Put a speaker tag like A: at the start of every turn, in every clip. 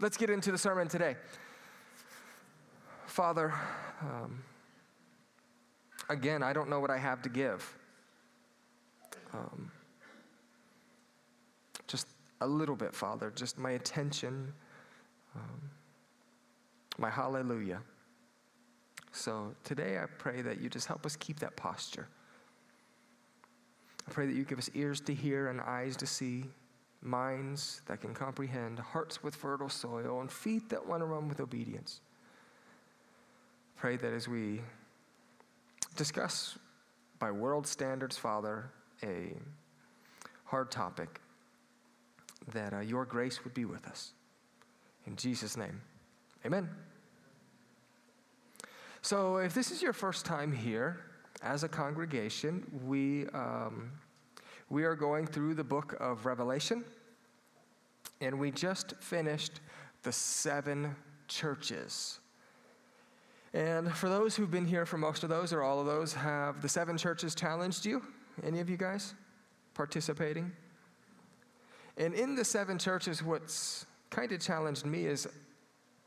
A: let's get into the sermon today. Father, um, again, I don't know what I have to give. Um, just a little bit, Father, just my attention, um, my hallelujah. So today I pray that you just help us keep that posture. I pray that you give us ears to hear and eyes to see, minds that can comprehend, hearts with fertile soil, and feet that want to run with obedience. Pray that as we discuss by world standards, Father, a hard topic, that uh, your grace would be with us. In Jesus' name, amen. So, if this is your first time here as a congregation, we, um, we are going through the book of Revelation, and we just finished the seven churches. And for those who've been here for most of those or all of those, have the seven churches challenged you? Any of you guys participating? And in the seven churches, what's kind of challenged me is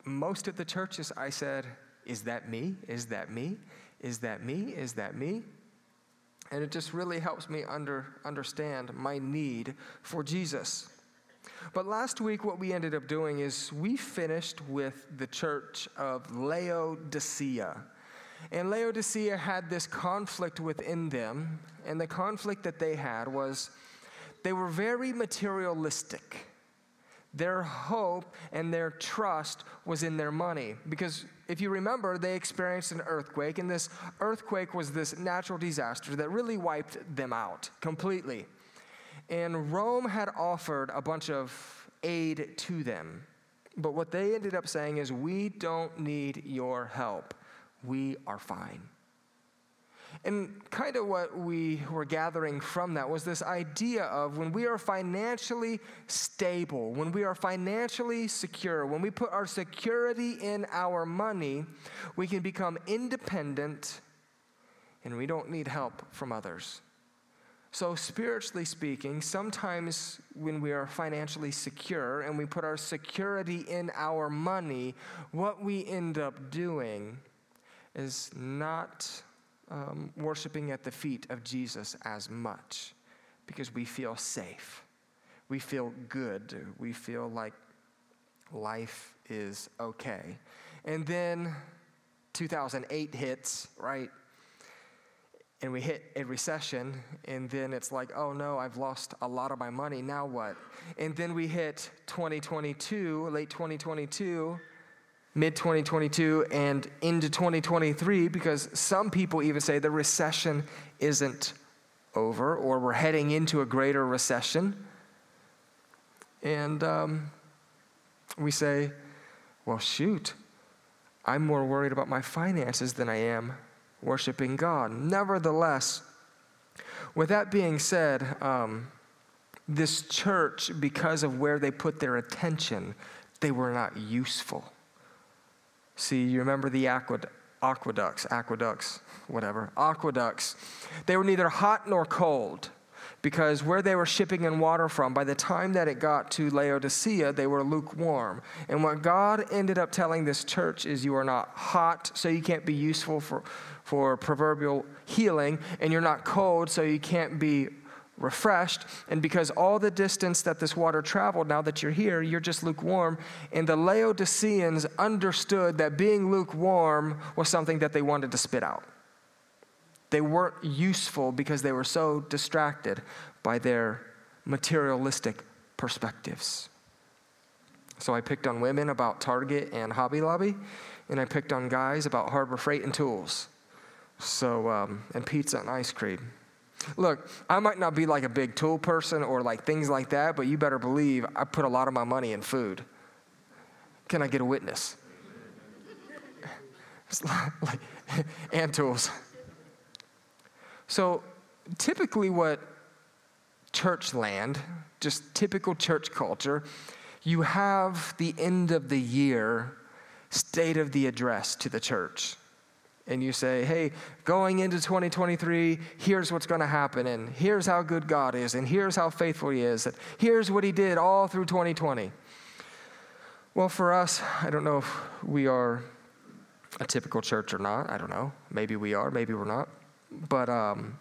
A: most of the churches I said, Is that me? Is that me? Is that me? Is that me? And it just really helps me under, understand my need for Jesus. But last week, what we ended up doing is we finished with the church of Laodicea. And Laodicea had this conflict within them, and the conflict that they had was they were very materialistic. Their hope and their trust was in their money. Because if you remember, they experienced an earthquake, and this earthquake was this natural disaster that really wiped them out completely. And Rome had offered a bunch of aid to them. But what they ended up saying is, We don't need your help. We are fine. And kind of what we were gathering from that was this idea of when we are financially stable, when we are financially secure, when we put our security in our money, we can become independent and we don't need help from others. So, spiritually speaking, sometimes when we are financially secure and we put our security in our money, what we end up doing is not um, worshiping at the feet of Jesus as much because we feel safe. We feel good. We feel like life is okay. And then 2008 hits, right? And we hit a recession, and then it's like, oh no, I've lost a lot of my money. Now what? And then we hit 2022, late 2022 mid 2022 and into 2023 because some people even say the recession isn't over or we're heading into a greater recession. And um, we say, well, shoot, I'm more worried about my finances than I am worshiping God. Nevertheless, with that being said, um, this church, because of where they put their attention, they were not useful. See, you remember the aqueducts, aqueducts, whatever, aqueducts. They were neither hot nor cold because where they were shipping in water from, by the time that it got to Laodicea, they were lukewarm. And what God ended up telling this church is you are not hot, so you can't be useful for, for proverbial healing, and you're not cold, so you can't be refreshed. And because all the distance that this water traveled, now that you're here, you're just lukewarm. And the Laodiceans understood that being lukewarm was something that they wanted to spit out. They weren't useful because they were so distracted by their materialistic perspectives. So I picked on women about Target and Hobby Lobby, and I picked on guys about Harbor Freight and tools. So, um, and pizza and ice cream. Look, I might not be like a big tool person or like things like that, but you better believe I put a lot of my money in food. Can I get a witness? like, and tools. So, typically, what church land, just typical church culture, you have the end of the year state of the address to the church and you say, hey, going into 2023, here's what's going to happen, and here's how good God is, and here's how faithful He is, and here's what He did all through 2020. Well, for us, I don't know if we are a typical church or not. I don't know. Maybe we are, maybe we're not. But um,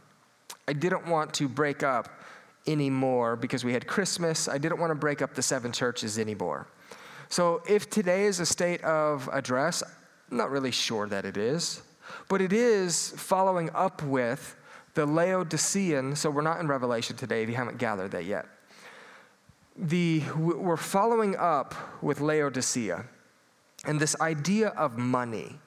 A: I didn't want to break up anymore because we had Christmas. I didn't want to break up the seven churches anymore. So if today is a state of address, I'm not really sure that it is, but it is following up with the Laodicean. So we're not in Revelation today if you haven't gathered that yet. The, we're following up with Laodicea and this idea of money.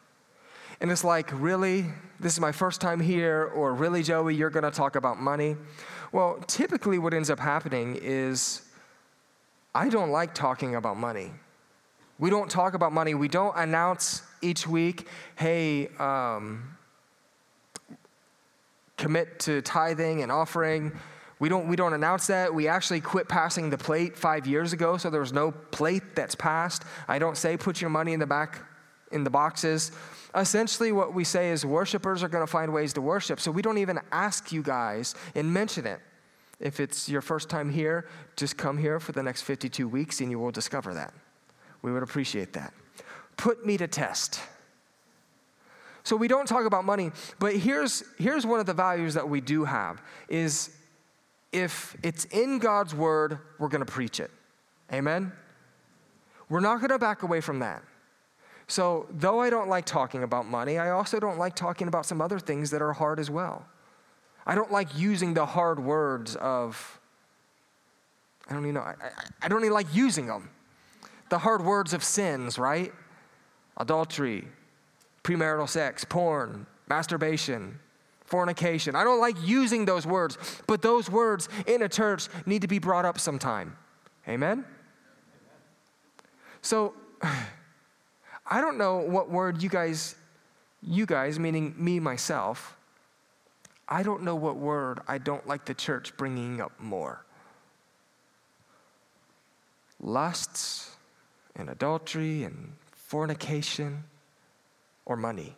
A: And it's like, really? This is my first time here, or really, Joey, you're going to talk about money? Well, typically, what ends up happening is I don't like talking about money. We don't talk about money. We don't announce each week, hey, um, commit to tithing and offering. We don't, we don't announce that. We actually quit passing the plate five years ago, so there's no plate that's passed. I don't say put your money in the back in the boxes. Essentially, what we say is worshipers are going to find ways to worship. So we don't even ask you guys and mention it. If it's your first time here, just come here for the next 52 weeks and you will discover that. We would appreciate that. Put me to test. So we don't talk about money, but here's, here's one of the values that we do have is if it's in God's word, we're going to preach it. Amen? We're not going to back away from that. So, though I don't like talking about money, I also don't like talking about some other things that are hard as well. I don't like using the hard words of, I don't even know, I, I, I don't even like using them. The hard words of sins, right? Adultery, premarital sex, porn, masturbation, fornication. I don't like using those words, but those words in a church need to be brought up sometime. Amen? So, I don't know what word you guys, you guys, meaning me, myself, I don't know what word I don't like the church bringing up more. Lusts and adultery and fornication or money.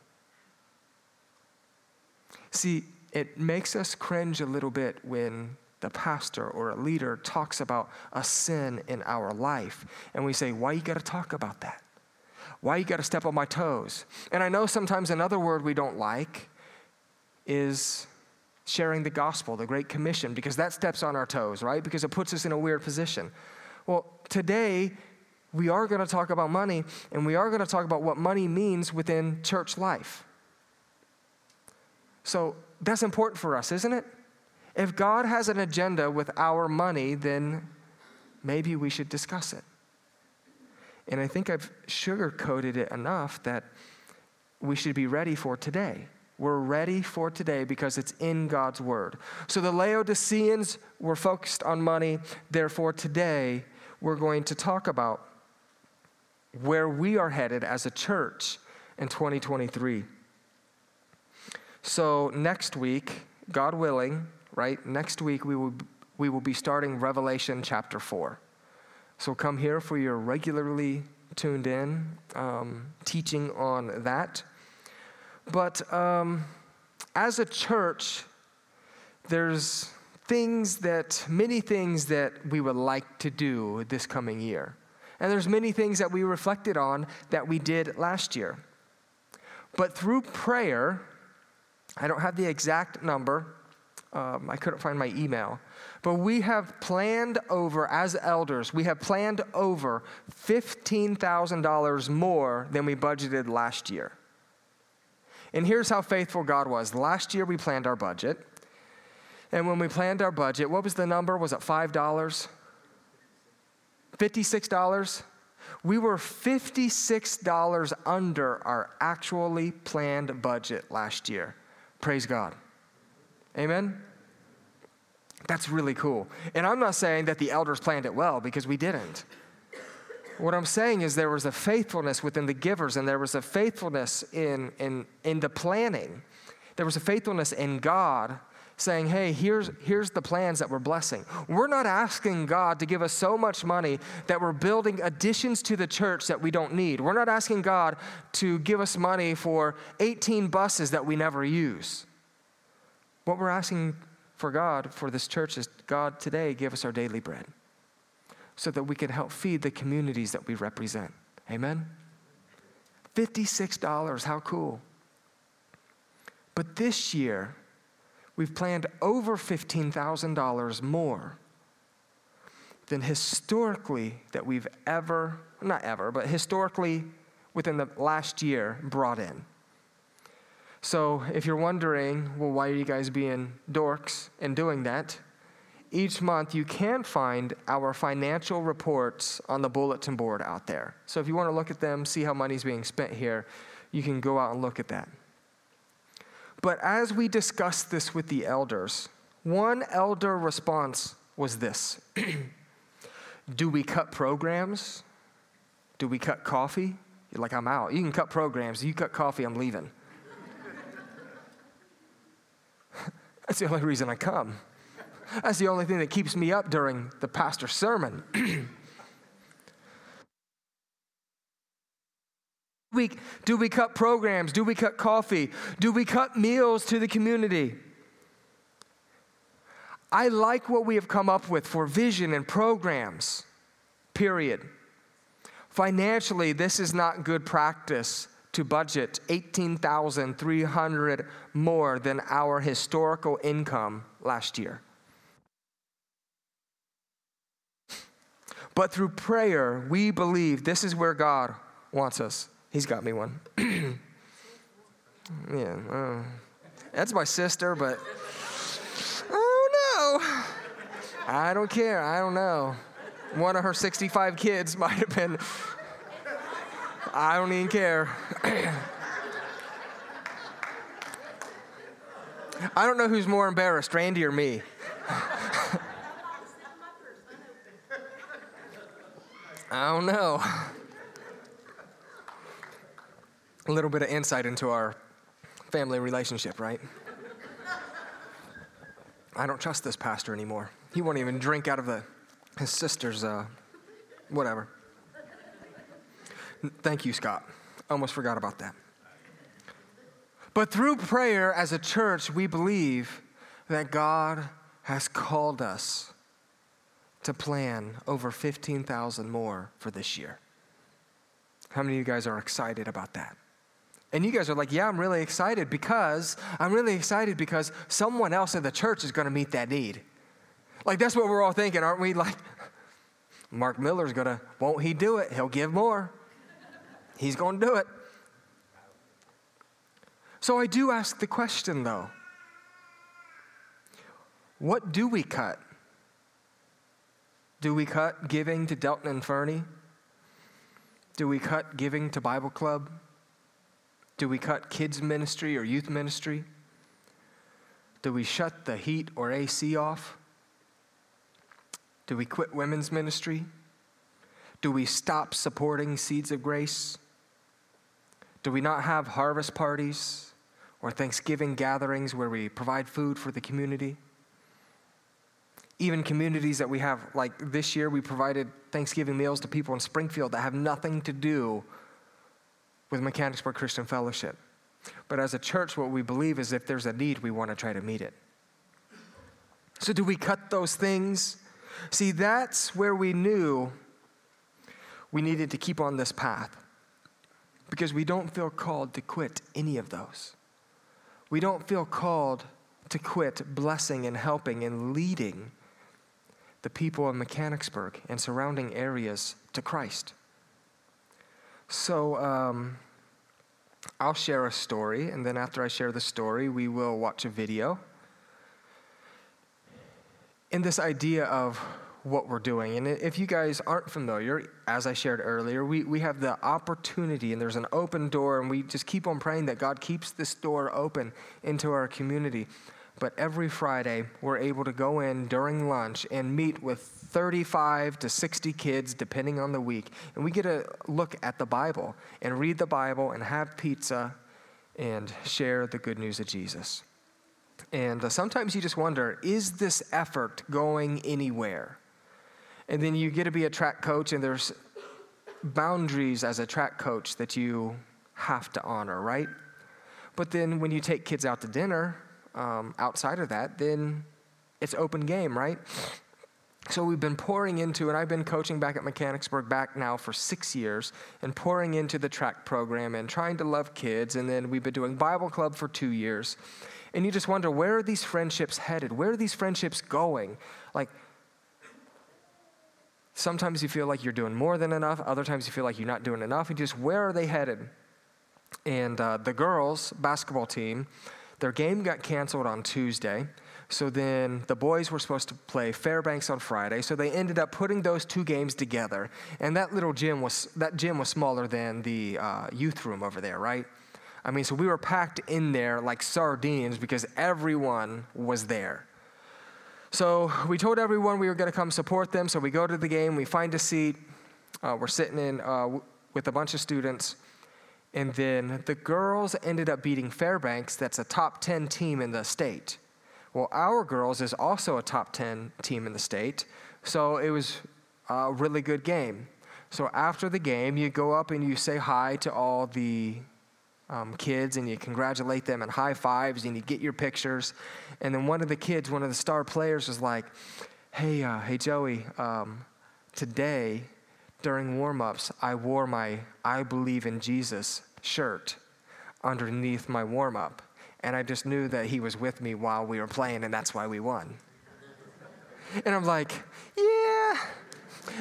A: See, it makes us cringe a little bit when the pastor or a leader talks about a sin in our life and we say, Why you got to talk about that? Why you got to step on my toes? And I know sometimes another word we don't like is sharing the gospel, the Great Commission, because that steps on our toes, right? Because it puts us in a weird position. Well, today, we are going to talk about money, and we are going to talk about what money means within church life. So that's important for us, isn't it? If God has an agenda with our money, then maybe we should discuss it. And I think I've sugarcoated it enough that we should be ready for today. We're ready for today because it's in God's word. So the Laodiceans were focused on money. Therefore, today we're going to talk about where we are headed as a church in 2023. So, next week, God willing, right? Next week, we will, we will be starting Revelation chapter 4. So, come here for your regularly tuned in um, teaching on that. But um, as a church, there's things that, many things that we would like to do this coming year. And there's many things that we reflected on that we did last year. But through prayer, I don't have the exact number. Um, I couldn't find my email. But we have planned over, as elders, we have planned over $15,000 more than we budgeted last year. And here's how faithful God was. Last year we planned our budget. And when we planned our budget, what was the number? Was it $5? $56? We were $56 under our actually planned budget last year. Praise God. Amen? That's really cool. And I'm not saying that the elders planned it well because we didn't. What I'm saying is there was a faithfulness within the givers and there was a faithfulness in, in, in the planning. There was a faithfulness in God saying, hey, here's, here's the plans that we're blessing. We're not asking God to give us so much money that we're building additions to the church that we don't need. We're not asking God to give us money for 18 buses that we never use. What we're asking for God for this church is God, today, give us our daily bread. so that we can help feed the communities that we represent. Amen? $56, how cool. But this year, we've planned over $15,000 more than historically that we've ever, not ever, but historically within the last year brought in. So if you're wondering, well, why are you guys being dorks and doing that? Each month you can find our financial reports on the bulletin board out there. So if you want to look at them, see how money's being spent here, you can go out and look at that. But as we discussed this with the elders, one elder response was this Do we cut programs? Do we cut coffee? You're like, I'm out. You can cut programs. You cut coffee, I'm leaving. That's the only reason I come. That's the only thing that keeps me up during the pastor's sermon. we, do we cut programs? Do we cut coffee? Do we cut meals to the community? I like what we have come up with for vision and programs, period. Financially, this is not good practice to budget 18,300 more than our historical income last year. But through prayer, we believe this is where God wants us. He's got me one. yeah, uh, that's my sister, but oh no, I don't care. I don't know. One of her 65 kids might have been. I don't even care. I don't know who's more embarrassed, Randy or me. I don't know. A little bit of insight into our family relationship, right? I don't trust this pastor anymore. He won't even drink out of the, his sister's, uh, whatever. Thank you, Scott. Almost forgot about that. But through prayer as a church, we believe that God has called us to plan over 15,000 more for this year. How many of you guys are excited about that? And you guys are like, yeah, I'm really excited because I'm really excited because someone else in the church is going to meet that need. Like, that's what we're all thinking, aren't we? Like, Mark Miller's gonna, won't he do it? He'll give more. He's gonna do it. So I do ask the question though what do we cut? Do we cut giving to Delton and Fernie? Do we cut giving to Bible Club? Do we cut kids' ministry or youth ministry? Do we shut the heat or AC off? Do we quit women's ministry? Do we stop supporting Seeds of Grace? Do we not have harvest parties or Thanksgiving gatherings where we provide food for the community? Even communities that we have, like this year, we provided Thanksgiving meals to people in Springfield that have nothing to do with Mechanicsburg Christian Fellowship. But as a church, what we believe is if there's a need, we want to try to meet it. So, do we cut those things See, that's where we knew we needed to keep on this path because we don't feel called to quit any of those. We don't feel called to quit blessing and helping and leading the people of Mechanicsburg and surrounding areas to Christ. So, um, I'll share a story, and then after I share the story, we will watch a video in this idea of what we're doing. And if you guys aren't familiar, as I shared earlier, we, we have the opportunity and there's an open door, and we just keep on praying that God keeps this door open into our community. But every Friday, we're able to go in during lunch and meet with 35 to 60 kids, depending on the week. And we get a look at the Bible and read the Bible and have pizza and share the good news of Jesus. And uh, sometimes you just wonder is this effort going anywhere? And then you get to be a track coach, and there's boundaries as a track coach that you have to honor, right? But then when you take kids out to dinner, um, outside of that, then it's open game, right? so we've been pouring into, and I've been coaching back at Mechanicsburg back now for six years, and pouring into the track program and trying to love kids. And then we've been doing Bible club for two years. And you just wonder, where are these friendships headed? Where are these friendships going? Like, sometimes you feel like you're doing more than enough. Other times you feel like you're not doing enough. And just, where are they headed? And uh, the girls' basketball team, their game got canceled on Tuesday. So then the boys were supposed to play Fairbanks on Friday. So they ended up putting those two games together. And that little gym was that gym was smaller than the uh, youth room over there, right? I mean, so we were packed in there like sardines because everyone was there. So we told everyone we were going to come support them. So we go to the game, we find a seat. Uh, we're sitting in uh, with a bunch of students. And then the girls ended up beating Fairbanks, that's a top 10 team in the state. Well, our girls is also a top 10 team in the state, so it was a really good game. So after the game, you go up and you say hi to all the um, kids and you congratulate them and high fives and you get your pictures. And then one of the kids, one of the star players, was like, "Hey, uh, hey Joey, um, today during warm-ups, I wore my "I Believe in Jesus" shirt underneath my warm-up." and I just knew that he was with me while we were playing, and that's why we won. And I'm like, yeah,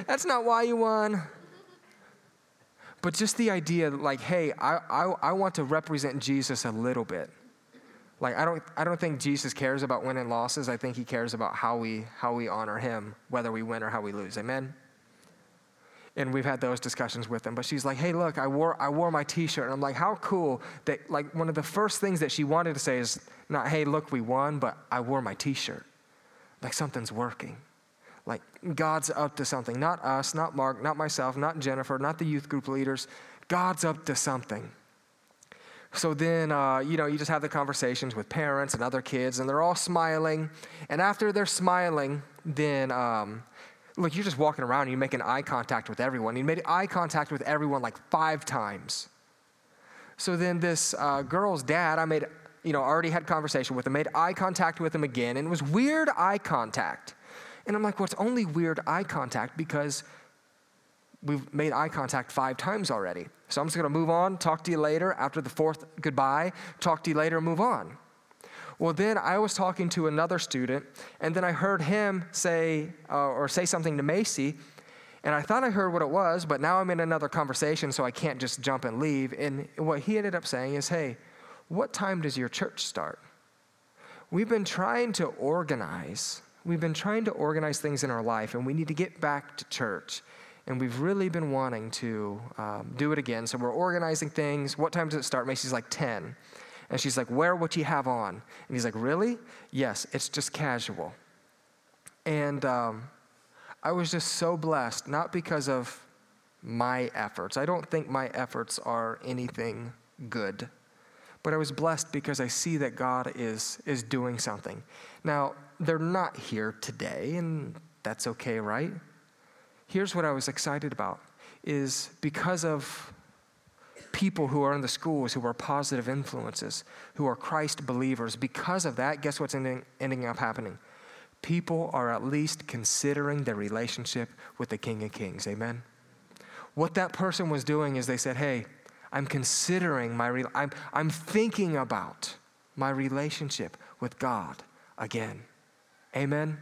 A: that's not why you won. But just the idea, like, hey, I, I, I want to represent Jesus a little bit. Like, I don't, I don't think Jesus cares about winning losses. I think he cares about how we, how we honor him, whether we win or how we lose. Amen? and we've had those discussions with him. But she's like, hey, look, I wore, I wore my t shirt. And I'm like, how cool that, like, one of the first things that she wanted to say is not, hey, look, we won, but I wore my t shirt. Like, something's working. Like, God's up to something. Not us, not Mark, not myself, not Jennifer, not the youth group leaders. God's up to something. So then, uh, you know, you just have the conversations with parents and other kids, and they're all smiling. And after they're smiling, then um, Look, you're just walking around and you're making eye contact with everyone. You made eye contact with everyone like five times. So then this uh, girl's dad, I made, you know, already had conversation with him, made eye contact with him again, and it was weird eye contact. And I'm like, well, it's only weird eye contact because we've made eye contact five times already. So I'm just gonna move on, talk to you later after the fourth goodbye, talk to you later, move on. Well, then I was talking to another student, and then I heard him say uh, or say something to Macy, and I thought I heard what it was, but now I'm in another conversation, so I can't just jump and leave. And what he ended up saying is, Hey, what time does your church start? We've been trying to organize. We've been trying to organize things in our life, and we need to get back to church. And we've really been wanting to um, do it again. So we're organizing things. What time does it start? Macy's like 10. And she's like, Wear what you have on. And he's like, Really? Yes, it's just casual. And um, I was just so blessed, not because of my efforts. I don't think my efforts are anything good. But I was blessed because I see that God is, is doing something. Now, they're not here today, and that's okay, right? Here's what I was excited about is because of people who are in the schools who are positive influences, who are Christ believers. Because of that, guess what's ending, ending up happening? People are at least considering their relationship with the King of Kings. Amen? What that person was doing is they said, hey, I'm considering my, re- I'm, I'm thinking about my relationship with God again. Amen?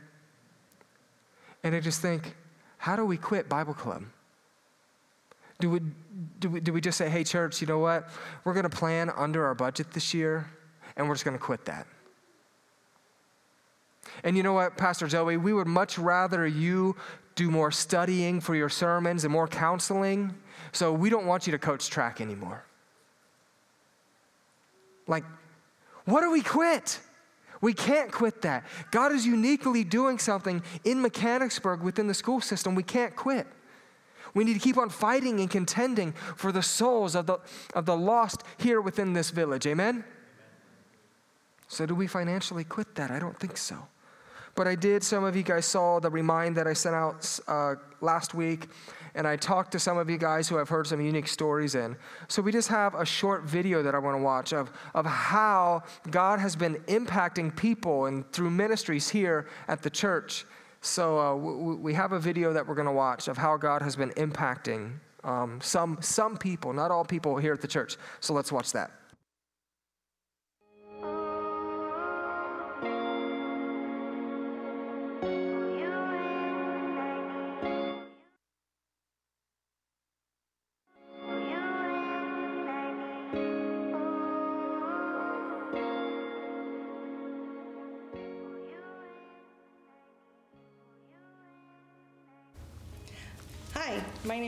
A: And I just think, how do we quit Bible Club? Do we, do we, do we just say, hey, church, you know what? We're going to plan under our budget this year, and we're just going to quit that? And you know what, Pastor Joey, we would much rather you do more studying for your sermons and more counseling. So we don't want you to coach track anymore. Like, what do we quit? We can't quit that. God is uniquely doing something in Mechanicsburg within the school system. We can't quit. We need to keep on fighting and contending for the souls of the, of the lost here within this village. Amen? Amen? So, do we financially quit that? I don't think so. But I did. Some of you guys saw the remind that I sent out uh, last week, and I talked to some of you guys who have heard some unique stories in. So we just have a short video that I want to watch of, of how God has been impacting people and through ministries here at the church So uh, w- we have a video that we're going to watch of how God has been impacting um, some, some people, not all people here at the church. So let's watch that.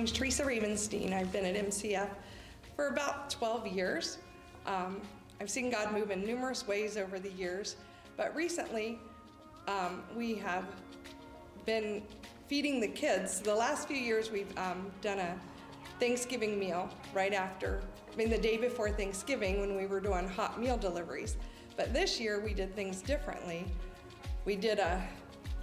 B: Hi, my name is Teresa Ravenstein. I've been at MCF for about 12 years. Um, I've seen God move in numerous ways over the years, but recently um, we have been feeding the kids. The last few years we've um, done a Thanksgiving meal right after, I mean, the day before Thanksgiving when we were doing hot meal deliveries. But this year we did things differently. We did a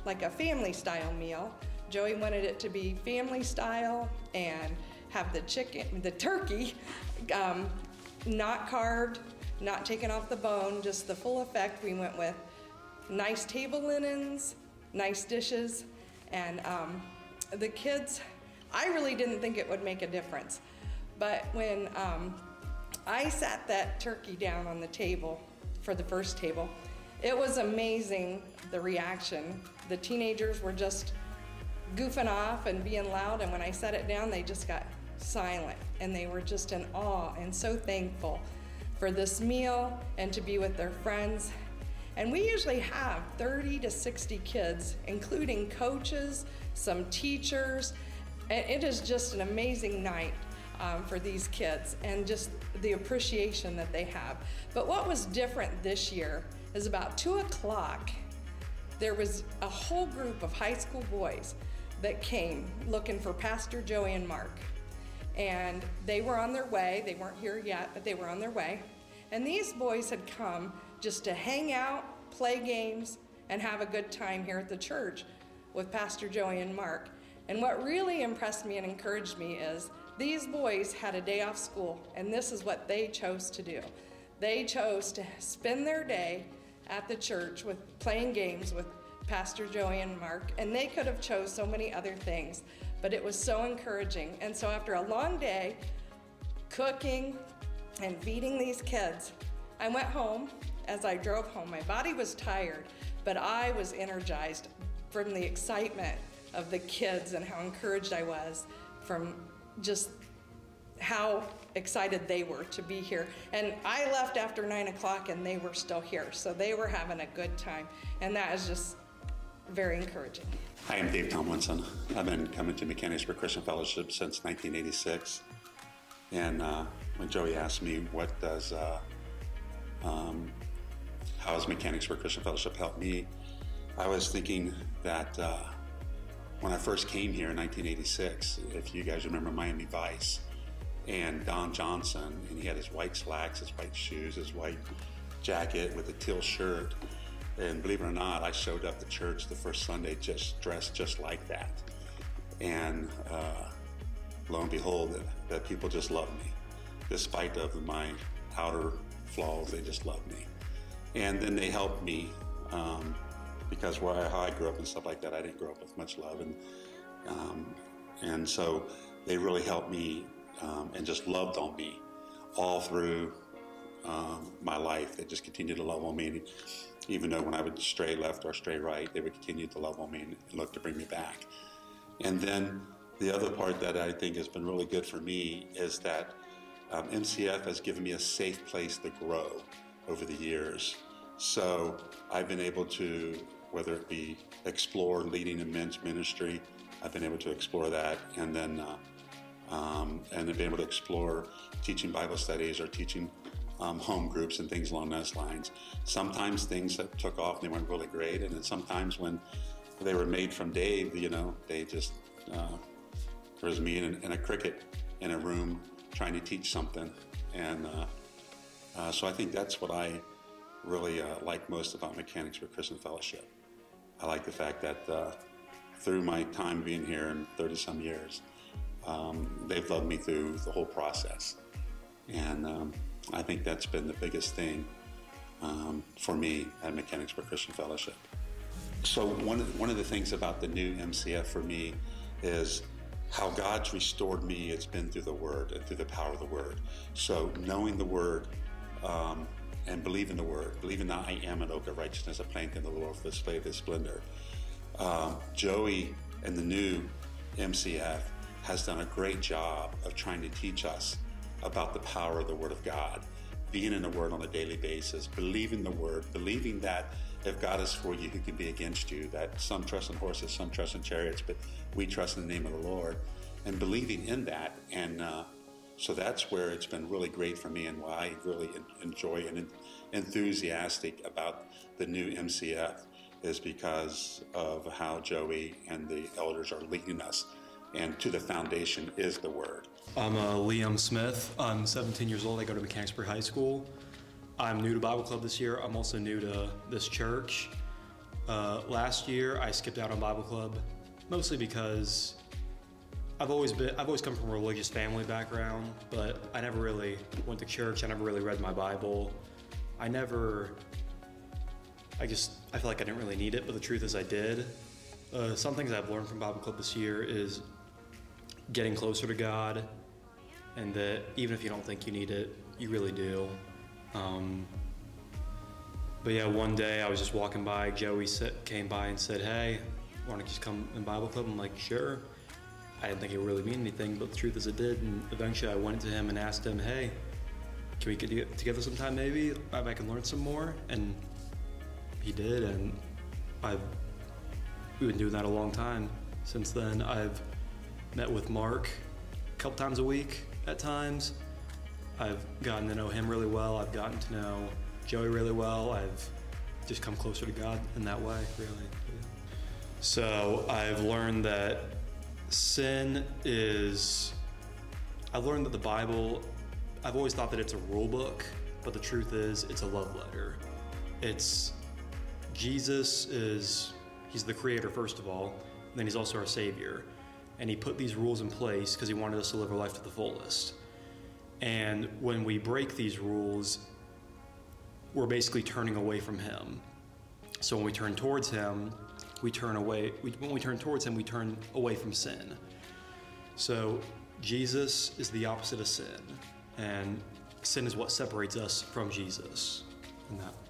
B: like a family style meal. Joey wanted it to be family style and have the chicken, the turkey, um, not carved, not taken off the bone, just the full effect. We went with nice table linens, nice dishes, and um, the kids. I really didn't think it would make a difference, but when um, I sat that turkey down on the table for the first table, it was amazing the reaction. The teenagers were just goofing off and being loud, and when I set it down, they just got silent and they were just in awe and so thankful for this meal and to be with their friends. And we usually have 30 to 60 kids, including coaches, some teachers, and it is just an amazing night um, for these kids and just the appreciation that they have. But what was different this year is about 2 o'clock, there was a whole group of high school boys that came looking for Pastor Joey and Mark. And they were on their way. They weren't here yet, but they were on their way. And these boys had come just to hang out, play games, and have a good time here at the church with Pastor Joey and Mark. And what really impressed me and encouraged me is these boys had a day off school, and this is what they chose to do. They chose to spend their day at the church with playing games with Pastor Joey and Mark, and they could have chose so many other things, but it was so encouraging. And so after a long day cooking and feeding these kids, I went home. As I drove home, my body was tired, but I was energized from the excitement of the kids and how encouraged I was from just how excited they were to be here. And I left after nine o'clock and they were still here. So they were having a good time. And that is just very encouraging.
C: Hi, I'm Dave Tomlinson. I've been coming to Mechanicsburg Christian Fellowship since 1986. And uh, when Joey asked me, what does, uh, um, how has Mechanicsburg Christian Fellowship helped me? I was thinking that uh, when I first came here in 1986, if you guys remember Miami Vice, and Don Johnson, and he had his white slacks, his white shoes, his white jacket with a teal shirt. And believe it or not, I showed up to church the first Sunday just dressed just like that. And uh, lo and behold, that, people just loved me, despite of my outer flaws. They just loved me, and then they helped me um, because where I, how I grew up and stuff like that, I didn't grow up with much love, and um, and so they really helped me um, and just loved on me all through um, my life. They just continued to love on me. Even though when I would stray left or stray right, they would continue to love on me and look to bring me back. And then the other part that I think has been really good for me is that um, MCF has given me a safe place to grow over the years. So I've been able to, whether it be explore leading a men's ministry, I've been able to explore that, and then uh, um, and then be able to explore teaching Bible studies or teaching um, home groups and things along those lines. Sometimes things that took off, they weren't really great, and then sometimes when they were made from Dave, you know, they just uh, there was me and, and, a cricket in a room trying to teach something, and uh, uh, so I think that's what I really uh, like most about Mechanicsburg Christian Fellowship. I like the fact that uh, through my time being here in 30 some years, um, they've loved me through the whole process. And um, I think that's been the biggest thing um, for me at Mechanicsburg Christian Fellowship. so one of, one of the things about the new MCF for me is how God's restored me. It's been through the Word and through the power of the Word. So knowing the Word um, and believing the Word, believing that I am an oak of righteousness, a plank in the Lord for the display of His splendor. Um, Joey and the new MCF has done a great job of trying to teach us about the power of the Word of God, being in the Word on a daily basis, believing the Word, believing that if God is for you, who can be against you? That some trust in horses, some trust in chariots, but we trust in the name of the Lord, and believing in that. And uh, so that's where it's been really great for me, and why I really enjoy and enthusiastic about the new MCF is because of how Joey and the elders are leading us. And to the foundation is the Word.
D: I'm uh, Liam Smith. I'm 17 years old. I go to Mechanicsburg High School. I'm new to Bible Club this year. I'm also new to this church. Uh, last year, I skipped out on Bible Club, mostly because I've always been I've always come from a religious family background, but I never really went to church. I never really read my Bible. I never. I just I feel like I didn't really need it, but the truth is I did. Uh, some things I've learned from Bible Club this year is getting closer to God, and that even if you don't think you need it, you really do. Um, but yeah, one day I was just walking by. Joey came by and said, "Hey, want to just come in Bible club?" I'm like, "Sure." I didn't think it would really mean anything, but the truth is, it did. And eventually, I went to him and asked him, "Hey, can we get together sometime? Maybe I can learn some more." And he did, and I've we've been doing that a long time. Since then, I've met with Mark a couple times a week at times. I've gotten to know him really well. I've gotten to know Joey really well. I've just come closer to God in that way, really. So I've learned that sin is. I've learned that the Bible. I've always thought that it's a rule book, but the truth is, it's a love letter. It's Jesus is. He's the creator, first of all, and then he's also our savior. And he put these rules in place because he wanted us to live our life to the fullest. And when we break these rules, we're basically turning away from Him. So when we turn towards Him, we turn away. We, when we turn towards Him, we turn away from sin. So Jesus is the opposite of sin, and sin is what separates us from Jesus in that.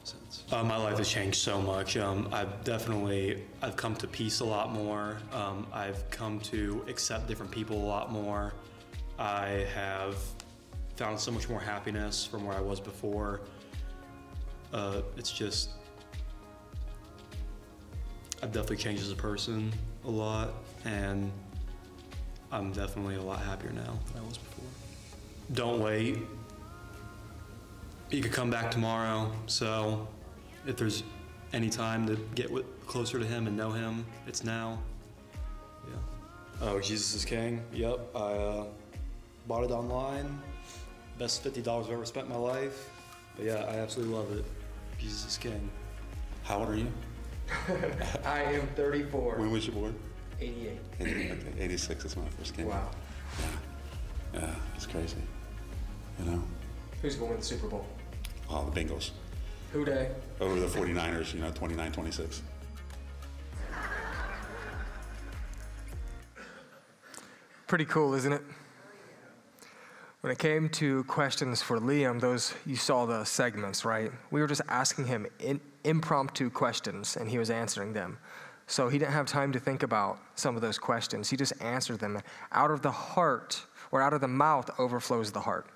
D: Uh, my life has changed so much. Um, I've definitely I've come to peace a lot more. Um, I've come to accept different people a lot more. I have found so much more happiness from where I was before. Uh, it's just, I've definitely changed as a person a lot, and I'm definitely a lot happier now than I was before. Don't wait. You could come back tomorrow, so if there's any time to get closer to Him and know Him, it's now. Yeah. Oh, Jesus is King. Yep. I uh, bought it online best $50 I've ever spent in my life. But yeah, I absolutely love it. Jesus is King.
C: How old are you?
A: I am 34.
C: When was you born?
A: 88.
C: okay, 86 is when I first came.
A: Wow.
C: Yeah. Yeah, it's crazy. You know?
A: Who's going to win the Super Bowl?
C: Oh, the Bengals.
A: Who Dey?
C: Over the 49ers, you know, 29 26.
A: Pretty cool, isn't it? When it came to questions for Liam, those you saw the segments, right? We were just asking him in, impromptu questions and he was answering them. So he didn't have time to think about some of those questions. He just answered them. Out of the heart or out of the mouth overflows the heart.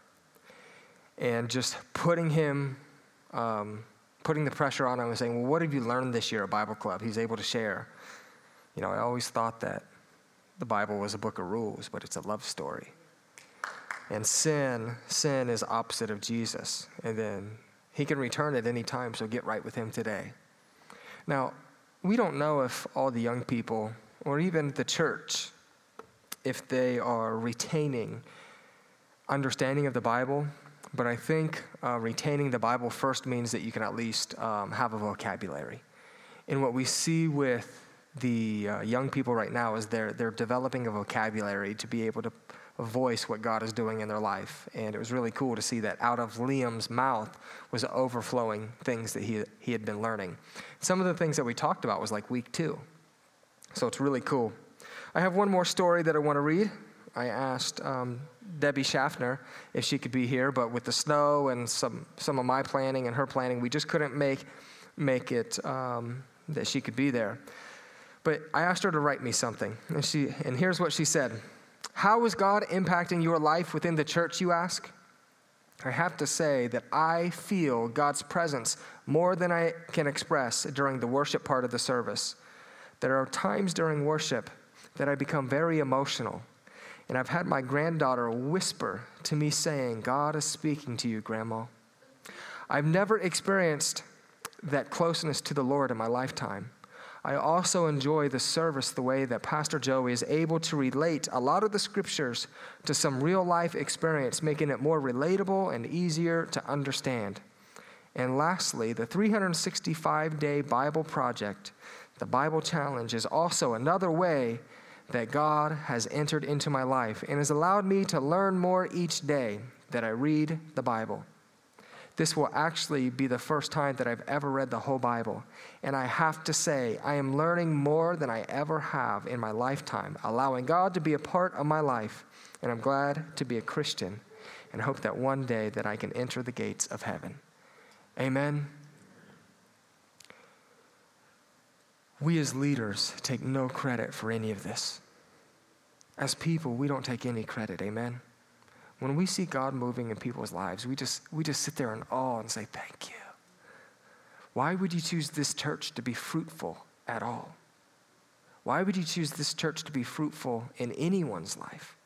A: And just putting him, um, putting the pressure on him and saying, Well, what have you learned this year at Bible Club? He's able to share. You know, I always thought that the Bible was a book of rules, but it's a love story. And sin, sin is opposite of Jesus. And then he can return at any time, so get right with him today. Now, we don't know if all the young people, or even the church, if they are retaining understanding of the Bible, but I think uh, retaining the Bible first means that you can at least um, have a vocabulary. And what we see with the uh, young people right now is they're, they're developing a vocabulary to be able to voice what God is doing in their life. And it was really cool to see that out of Liam's mouth was overflowing things that he, he had been learning. Some of the things that we talked about was like week two. So it's really cool. I have one more story that I want to read. I asked um, Debbie Schaffner if she could be here, but with the snow and some, some of my planning and her planning, we just couldn't make, make it um, that she could be there. But I asked her to write me something, and, she, and here's what she said How is God impacting your life within the church, you ask? I have to say that I feel God's presence more than I can express during the worship part of the service. There are times during worship that I become very emotional and I've had my granddaughter whisper to me saying, God is speaking to you, Grandma. I've never experienced that closeness to the Lord in my lifetime. I also enjoy the service the way that Pastor Joey is able to relate a lot of the scriptures to some real life experience, making it more relatable and easier to understand. And lastly, the 365 day Bible project, the Bible Challenge, is also another way that God has entered into my life and has allowed me to learn more each day that I read the Bible. This will actually be the first time that I've ever read the whole Bible. And I have to say, I am learning more than I ever have in my lifetime, allowing God to be a part of my life. And I'm glad to be a Christian and hope that one day that I can enter the gates of heaven. Amen. We as leaders take no credit for any of this. As people, we don't take any credit, amen? When we see God moving in people's lives, we just, we just sit there in awe and say, Thank you. Why would you choose this church to be fruitful at all? Why would you choose this church to be fruitful in anyone's life?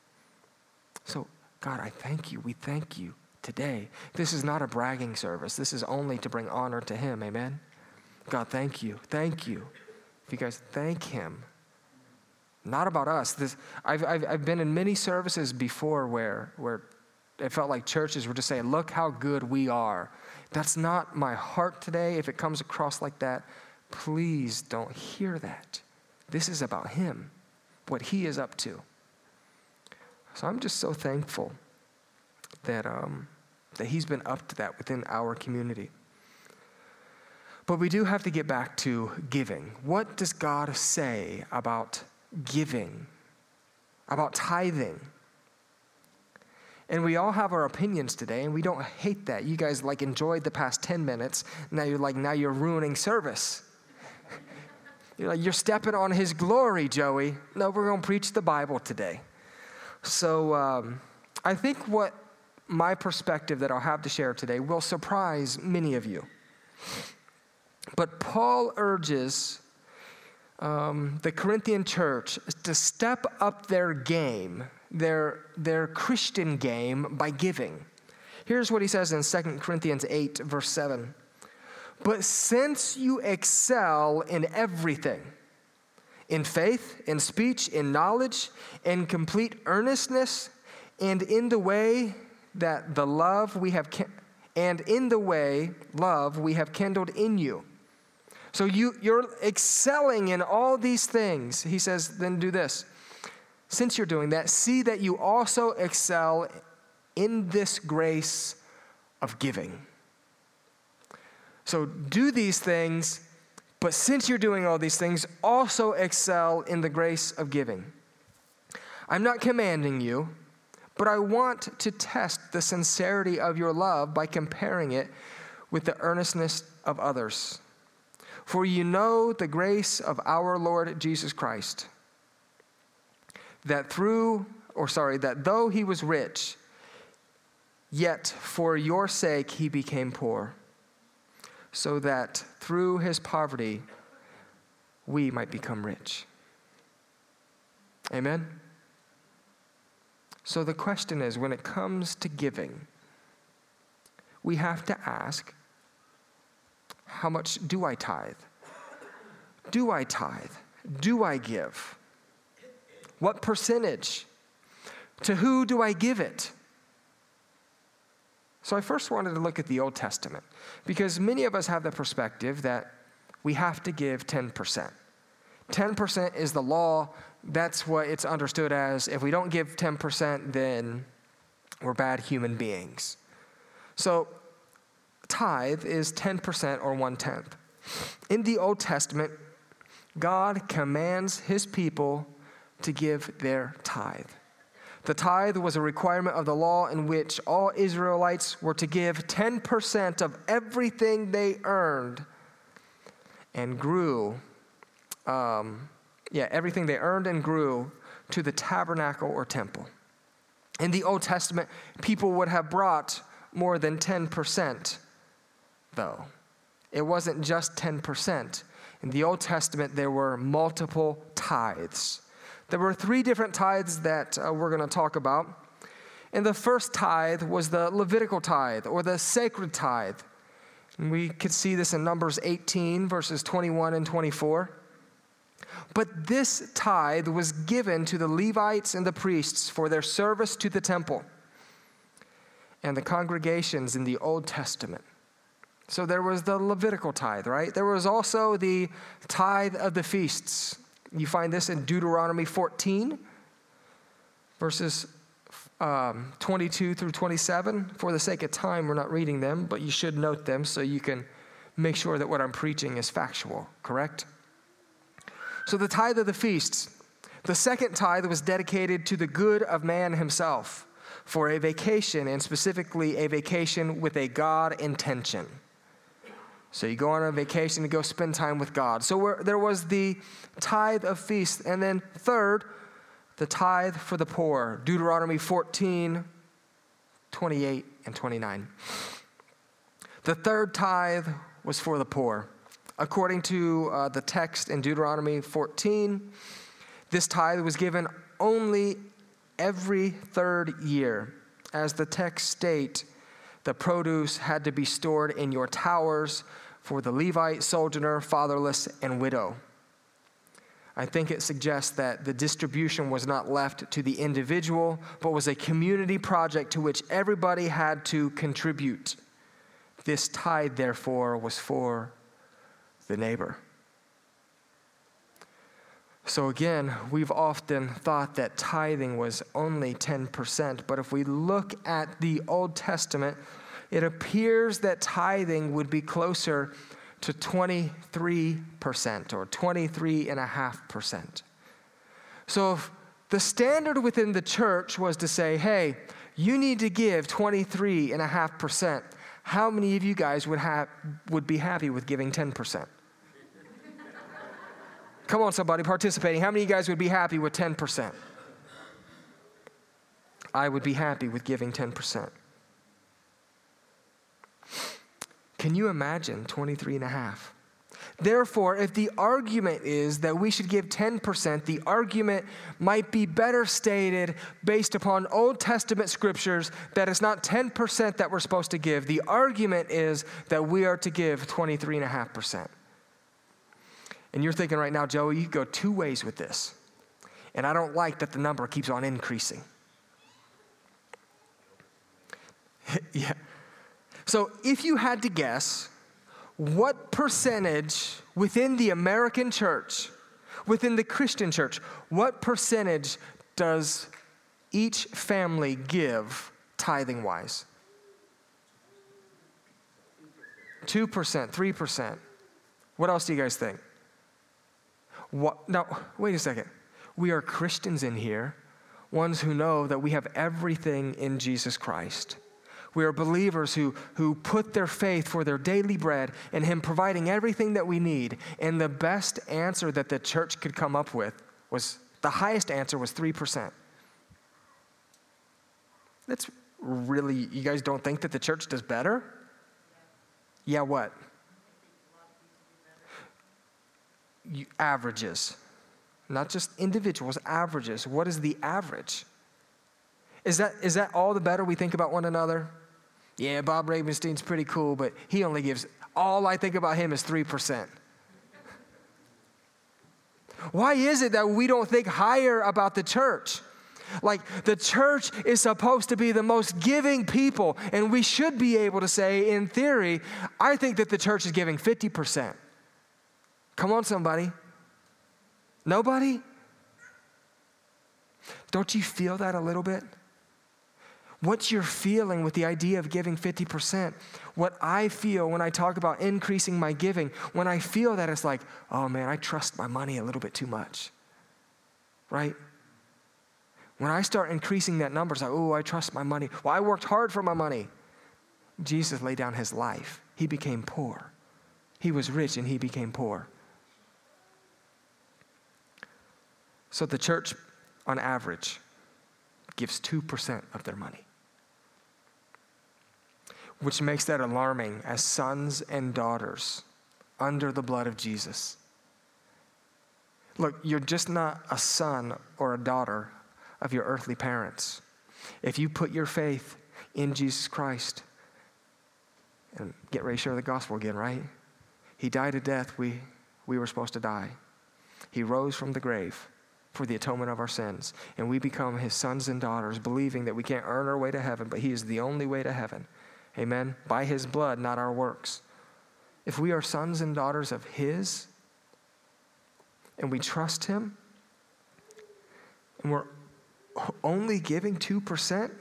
A: So, God, I thank you. We thank you today. This is not a bragging service. This is only to bring honor to Him. Amen? God, thank you. Thank you. If you guys thank Him, not about us. This, I've, I've, I've been in many services before where, where it felt like churches were just saying, look how good we are. That's not my heart today. If it comes across like that, please don't hear that. This is about Him, what He is up to. So I'm just so thankful that, um, that He's been up to that within our community. But we do have to get back to giving. What does God say about giving, about tithing? And we all have our opinions today, and we don't hate that. You guys like enjoyed the past 10 minutes. Now you're like, now you're ruining service. you're like, you're stepping on his glory, Joey. No, we're going to preach the Bible today. So um, I think what my perspective that I'll have to share today will surprise many of you. But Paul urges um, the Corinthian church to step up their game, their, their Christian game, by giving. Here's what he says in 2 Corinthians 8, verse 7. But since you excel in everything, in faith, in speech, in knowledge, in complete earnestness, and in the way that the love we have, and in the way love we have kindled in you. So you, you're excelling in all these things. He says, then do this. Since you're doing that, see that you also excel in this grace of giving. So do these things, but since you're doing all these things, also excel in the grace of giving. I'm not commanding you, but I want to test the sincerity of your love by comparing it with the earnestness of others. For you know the grace of our Lord Jesus Christ, that through, or sorry, that though he was rich, yet for your sake he became poor, so that through his poverty we might become rich. Amen? So the question is when it comes to giving, we have to ask how much do I tithe? Do I tithe? Do I give? What percentage? To who do I give it? So I first wanted to look at the Old Testament because many of us have the perspective that we have to give 10%. 10% is the law. That's what it's understood as. If we don't give 10%, then we're bad human beings. So, tithe is 10% or one tenth. In the Old Testament, God commands his people to give their tithe. The tithe was a requirement of the law in which all Israelites were to give 10% of everything they earned and grew. Um, yeah, everything they earned and grew to the tabernacle or temple. In the Old Testament, people would have brought more than 10%, though. It wasn't just 10%. In the Old Testament, there were multiple tithes. There were three different tithes that uh, we're going to talk about. And the first tithe was the Levitical tithe or the sacred tithe. And we could see this in Numbers 18, verses 21 and 24. But this tithe was given to the Levites and the priests for their service to the temple and the congregations in the Old Testament. So there was the Levitical tithe, right? There was also the tithe of the feasts. You find this in Deuteronomy 14, verses um, 22 through 27. For the sake of time, we're not reading them, but you should note them so you can make sure that what I'm preaching is factual, correct? So, the tithe of the feasts. The second tithe was dedicated to the good of man himself for a vacation, and specifically a vacation with a God intention. So you go on a vacation to go spend time with God. So there was the tithe of feast. And then, third, the tithe for the poor. Deuteronomy 14, 28, and 29. The third tithe was for the poor. According to uh, the text in Deuteronomy 14, this tithe was given only every third year. As the text state, the produce had to be stored in your towers for the Levite, sojourner, fatherless, and widow. I think it suggests that the distribution was not left to the individual, but was a community project to which everybody had to contribute. This tithe, therefore, was for the neighbor. So, again, we've often thought that tithing was only 10%, but if we look at the Old Testament, it appears that tithing would be closer to 23% or 23.5%. So if the standard within the church was to say, hey, you need to give 23.5%, how many of you guys would, have, would be happy with giving 10%? Come on, somebody participating. How many of you guys would be happy with 10%? I would be happy with giving 10%. Can you imagine 23 and a half? Therefore, if the argument is that we should give 10%, the argument might be better stated based upon Old Testament scriptures that it's not 10% that we're supposed to give. The argument is that we are to give 23.5%. And you're thinking right now, Joey, you go two ways with this. And I don't like that the number keeps on increasing. yeah. So, if you had to guess, what percentage within the American church, within the Christian church, what percentage does each family give tithing wise? 2%, 3%. What else do you guys think? What, now, wait a second. We are Christians in here, ones who know that we have everything in Jesus Christ. We are believers who, who put their faith for their daily bread in Him providing everything that we need. And the best answer that the church could come up with was the highest answer was 3%. That's really, you guys don't think that the church does better? Yeah, what? You, averages. Not just individuals, averages. What is the average? Is that, is that all the better we think about one another? Yeah, Bob Ravenstein's pretty cool, but he only gives, all I think about him is 3%. Why is it that we don't think higher about the church? Like, the church is supposed to be the most giving people, and we should be able to say, in theory, I think that the church is giving 50%. Come on, somebody. Nobody? Don't you feel that a little bit? What's your feeling with the idea of giving 50%? What I feel when I talk about increasing my giving, when I feel that it's like, oh man, I trust my money a little bit too much. Right? When I start increasing that number, it's like, oh, I trust my money. Well, I worked hard for my money. Jesus laid down his life. He became poor. He was rich and he became poor. So the church, on average, gives 2% of their money which makes that alarming as sons and daughters under the blood of Jesus. Look, you're just not a son or a daughter of your earthly parents. If you put your faith in Jesus Christ, and get ready to share the gospel again, right? He died a death we, we were supposed to die. He rose from the grave for the atonement of our sins. And we become his sons and daughters, believing that we can't earn our way to heaven, but he is the only way to heaven. Amen? By his blood, not our works. If we are sons and daughters of his, and we trust him, and we're only giving 2%,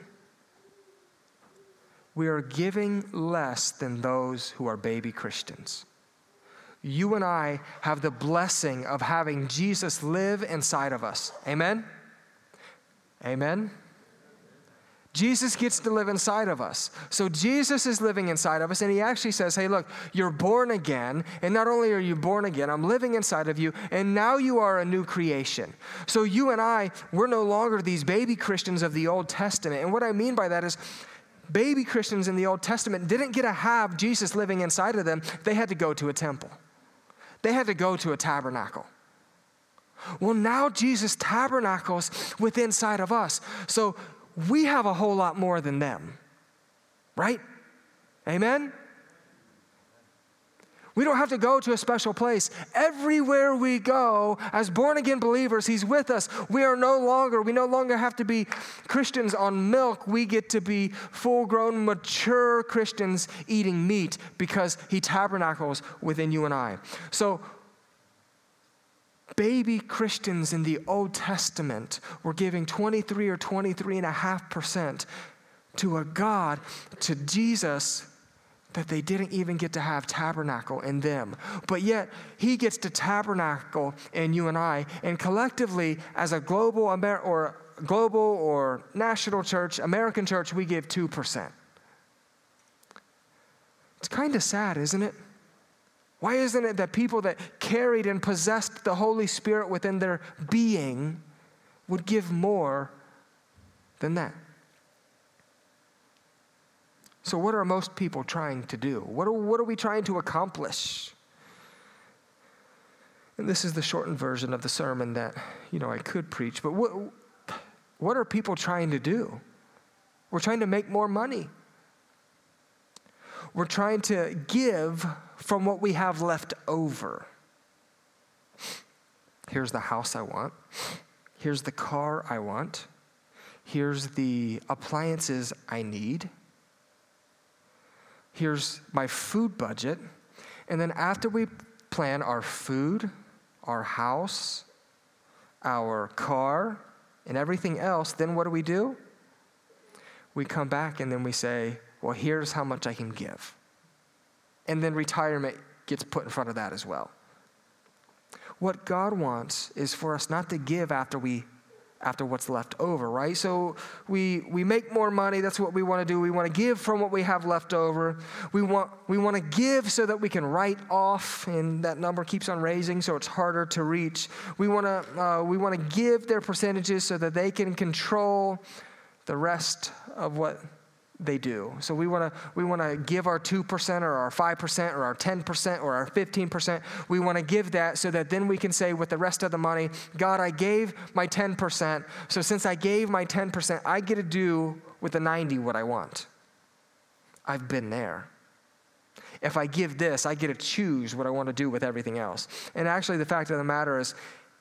A: we are giving less than those who are baby Christians. You and I have the blessing of having Jesus live inside of us. Amen? Amen? Jesus gets to live inside of us. So Jesus is living inside of us, and he actually says, Hey, look, you're born again, and not only are you born again, I'm living inside of you, and now you are a new creation. So you and I, we're no longer these baby Christians of the Old Testament. And what I mean by that is, baby Christians in the Old Testament didn't get to have Jesus living inside of them, they had to go to a temple, they had to go to a tabernacle. Well, now Jesus tabernacles within inside of us. So we have a whole lot more than them, right? Amen? We don't have to go to a special place. Everywhere we go, as born again believers, He's with us. We are no longer, we no longer have to be Christians on milk. We get to be full grown, mature Christians eating meat because He tabernacles within you and I. So, baby Christians in the Old Testament were giving 23 or 23.5% to a God, to Jesus, that they didn't even get to have tabernacle in them. But yet, He gets to tabernacle in you and I. And collectively, as a global Amer- or global or national church, American church, we give 2%. It's kind of sad, isn't it? Why isn't it that people that carried and possessed the Holy Spirit within their being would give more than that? So, what are most people trying to do? What are, what are we trying to accomplish? And this is the shortened version of the sermon that, you know, I could preach, but what, what are people trying to do? We're trying to make more money. We're trying to give from what we have left over. Here's the house I want. Here's the car I want. Here's the appliances I need. Here's my food budget. And then after we plan our food, our house, our car, and everything else, then what do we do? We come back and then we say, well, here's how much I can give. And then retirement gets put in front of that as well. What God wants is for us not to give after we after what's left over, right? So we we make more money, that's what we want to do. We want to give from what we have left over. We want we want to give so that we can write off and that number keeps on raising so it's harder to reach. We want to uh, we want to give their percentages so that they can control the rest of what they do. So we want to we want to give our 2% or our 5% or our 10% or our 15%. We want to give that so that then we can say with the rest of the money, God, I gave my 10%. So since I gave my 10%, I get to do with the 90 what I want. I've been there. If I give this, I get to choose what I want to do with everything else. And actually the fact of the matter is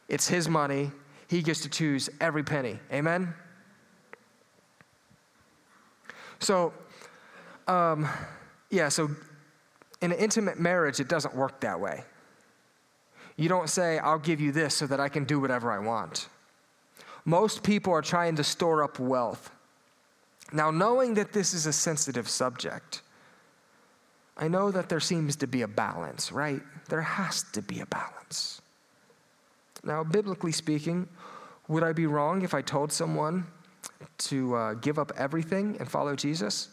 A: it's his money. He gets to choose every penny. Amen. So, um, yeah, so in an intimate marriage, it doesn't work that way. You don't say, I'll give you this so that I can do whatever I want. Most people are trying to store up wealth. Now, knowing that this is a sensitive subject, I know that there seems to be a balance, right? There has to be a balance. Now, biblically speaking, would I be wrong if I told someone to uh, give up everything and follow Jesus?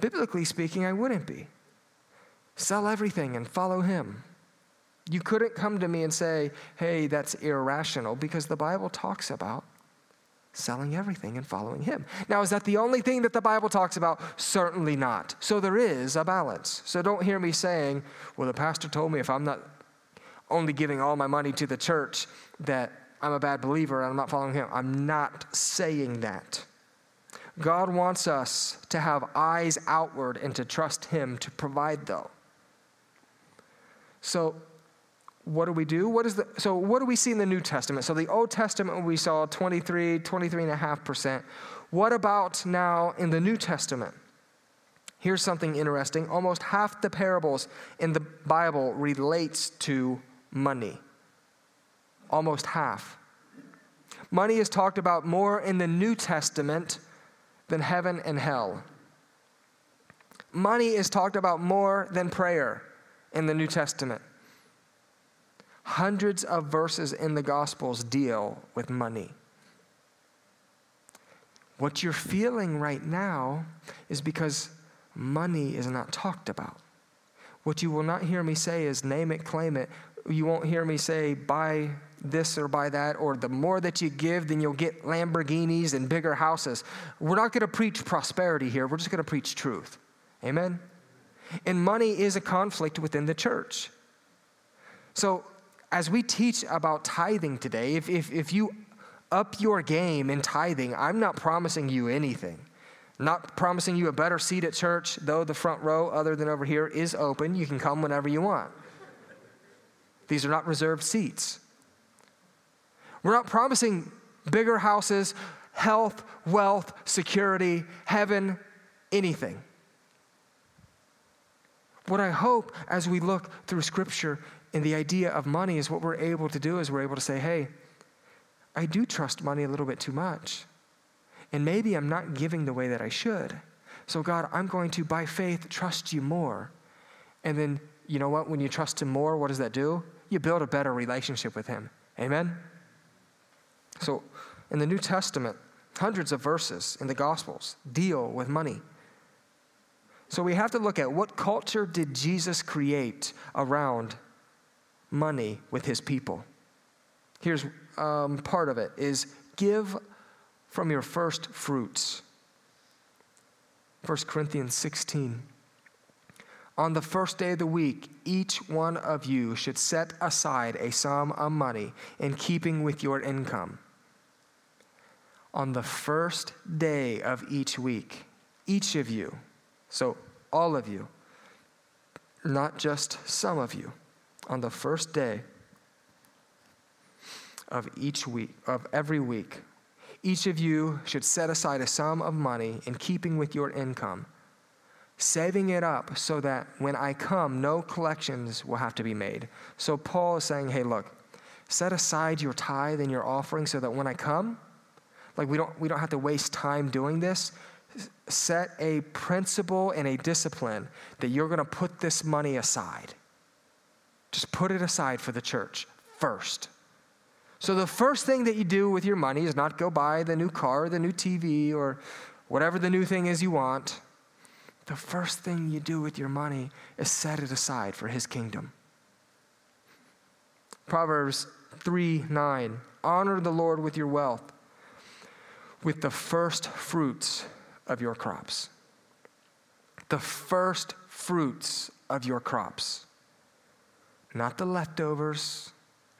A: Biblically speaking, I wouldn't be. Sell everything and follow him. You couldn't come to me and say, hey, that's irrational, because the Bible talks about selling everything and following him. Now, is that the only thing that the Bible talks about? Certainly not. So there is a balance. So don't hear me saying, well, the pastor told me if I'm not only giving all my money to the church that I'm a bad believer and I'm not following him. I'm not saying that. God wants us to have eyes outward and to trust him to provide though. So what do we do? What is the, so what do we see in the New Testament? So the Old Testament, we saw 23, 23.5%. What about now in the New Testament? Here's something interesting. Almost half the parables in the Bible relates to money. Almost half. Money is talked about more in the New Testament than heaven and hell. Money is talked about more than prayer in the New Testament. Hundreds of verses in the Gospels deal with money. What you're feeling right now is because money is not talked about. What you will not hear me say is name it, claim it. You won't hear me say buy this or buy that, or the more that you give, then you'll get Lamborghinis and bigger houses. We're not going to preach prosperity here. We're just going to preach truth. Amen? And money is a conflict within the church. So as we teach about tithing today, if, if, if you up your game in tithing, I'm not promising you anything. Not promising you a better seat at church, though the front row, other than over here, is open. You can come whenever you want. These are not reserved seats. We're not promising bigger houses, health, wealth, security, heaven, anything. What I hope as we look through Scripture and the idea of money is what we're able to do is we're able to say, hey, I do trust money a little bit too much. And maybe I'm not giving the way that I should. So, God, I'm going to, by faith, trust you more. And then, you know what? When you trust Him more, what does that do? You build a better relationship with Him. Amen? So, in the New Testament, hundreds of verses in the Gospels deal with money. So, we have to look at what culture did Jesus create around money with his people. Here's um, part of it is give from your first fruits. 1 Corinthians 16. On the first day of the week, each one of you should set aside a sum of money in keeping with your income. On the first day of each week, each of you, so all of you, not just some of you, on the first day of each week, of every week, each of you should set aside a sum of money in keeping with your income, saving it up so that when I come, no collections will have to be made. So Paul is saying, hey, look, set aside your tithe and your offering so that when I come, like we don't, we don't have to waste time doing this. Set a principle and a discipline that you're going to put this money aside. Just put it aside for the church first. So the first thing that you do with your money is not go buy the new car, the new TV, or whatever the new thing is you want. The first thing you do with your money is set it aside for his kingdom. Proverbs 3 9. Honor the Lord with your wealth, with the first fruits of your crops. The first fruits of your crops. Not the leftovers,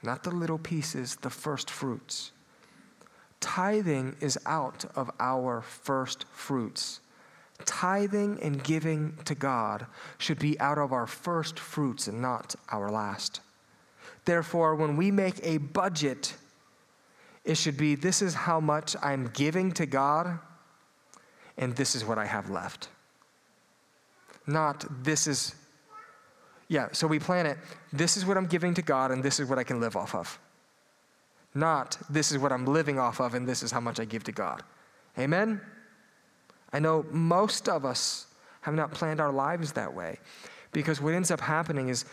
A: not the little pieces, the first fruits. Tithing is out of our first fruits. Tithing and giving to God should be out of our first fruits and not our last. Therefore, when we make a budget, it should be this is how much I'm giving to God, and this is what I have left. Not this is Yeah, so we plan it. This is what I'm giving to God, and this is what I can live off of. Not, this is what I'm living off of, and this is how much I give to God. Amen? I know most of us have not planned our lives that way because what ends up happening is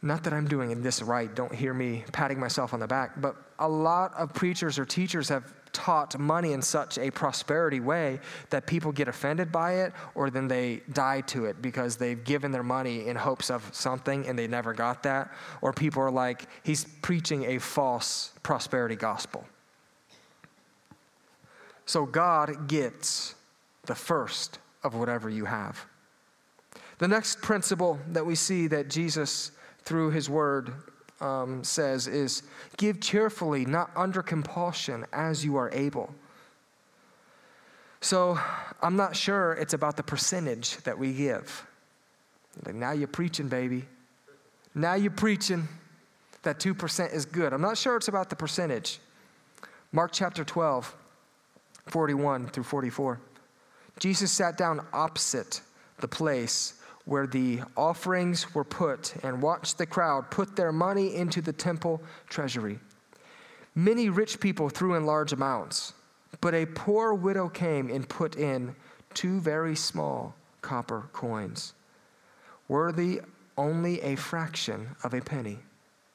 A: not that I'm doing this right, don't hear me patting myself on the back, but a lot of preachers or teachers have taught money in such a prosperity way that people get offended by it or then they die to it because they've given their money in hopes of something and they never got that. Or people are like, he's preaching a false prosperity gospel. So God gets the first of whatever you have. The next principle that we see that Jesus, through his word, um, says is give cheerfully, not under compulsion, as you are able. So I'm not sure it's about the percentage that we give. Like, now you're preaching, baby. Now you're preaching. That 2% is good. I'm not sure it's about the percentage. Mark chapter 12, 41 through 44. Jesus sat down opposite the place where the offerings were put and watched the crowd put their money into the temple treasury. Many rich people threw in large amounts, but a poor widow came and put in two very small copper coins, worthy only a fraction of a penny.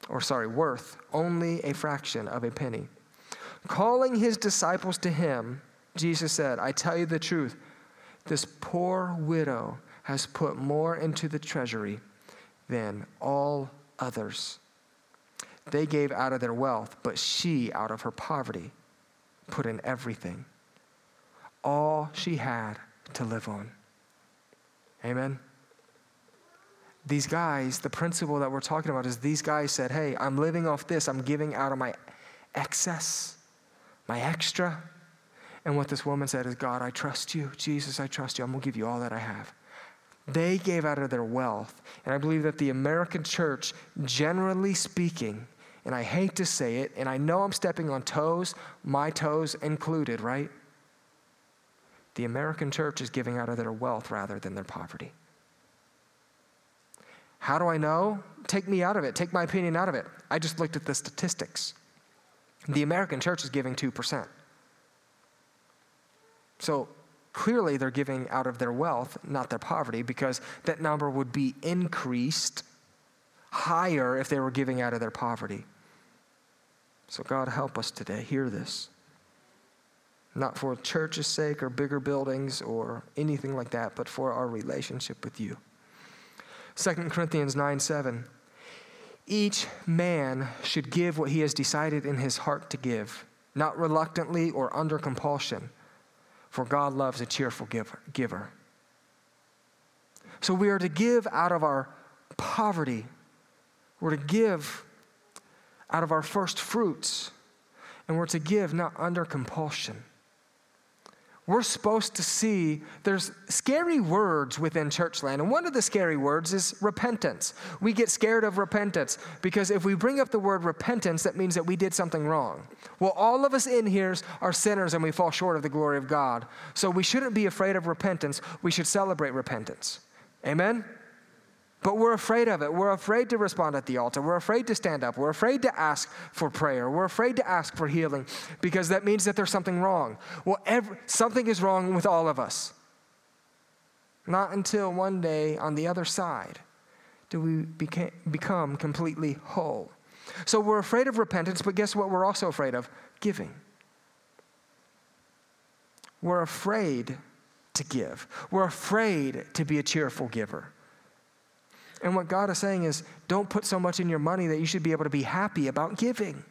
A: Or, sorry, worth only a fraction of a penny. Calling his disciples to him, Jesus said, I tell you the truth, this poor widow has put more into the treasury than all others. They gave out of their wealth, but she, out of her poverty, put in everything, all she had to live on. Amen. These guys, the principle that we're talking about is these guys said, Hey, I'm living off this, I'm giving out of my excess, my extra. And what this woman said is, God, I trust you. Jesus, I trust you. I'm going to give you all that I have. They gave out of their wealth. And I believe that the American church, generally speaking, and I hate to say it, and I know I'm stepping on toes, my toes included, right? The American church is giving out of their wealth rather than their poverty. How do I know? Take me out of it. Take my opinion out of it. I just looked at the statistics. The American church is giving 2%. So Clearly, they're giving out of their wealth, not their poverty, because that number would be increased higher if they were giving out of their poverty. So, God, help us today. Hear this. Not for church's sake or bigger buildings or anything like that, but for our relationship with you. 2 Corinthians 9 7. Each man should give what he has decided in his heart to give, not reluctantly or under compulsion for God loves a cheerful giver. So we are to give out of our poverty. We're to give out of our first fruits. And we're to give not under compulsion we're supposed to see there's scary words within churchland. And one of the scary words is repentance. We get scared of repentance because if we bring up the word repentance, that means that we did something wrong. Well, all of us in here are sinners and we fall short of the glory of God. So we shouldn't be afraid of repentance. We should celebrate repentance. Amen? But we're afraid of it. We're afraid to respond at the altar. We're afraid to stand up. We're afraid to ask for prayer. We're afraid to ask for healing because that means that there's something wrong. Well, every, something is wrong with all of us. Not until one day on the other side do we become completely whole. So we're afraid of repentance, but guess what? We're also afraid of giving. We're afraid to give, we're afraid to be a cheerful giver. And what God is saying is don't put so much in your money that you should be able to be happy about giving.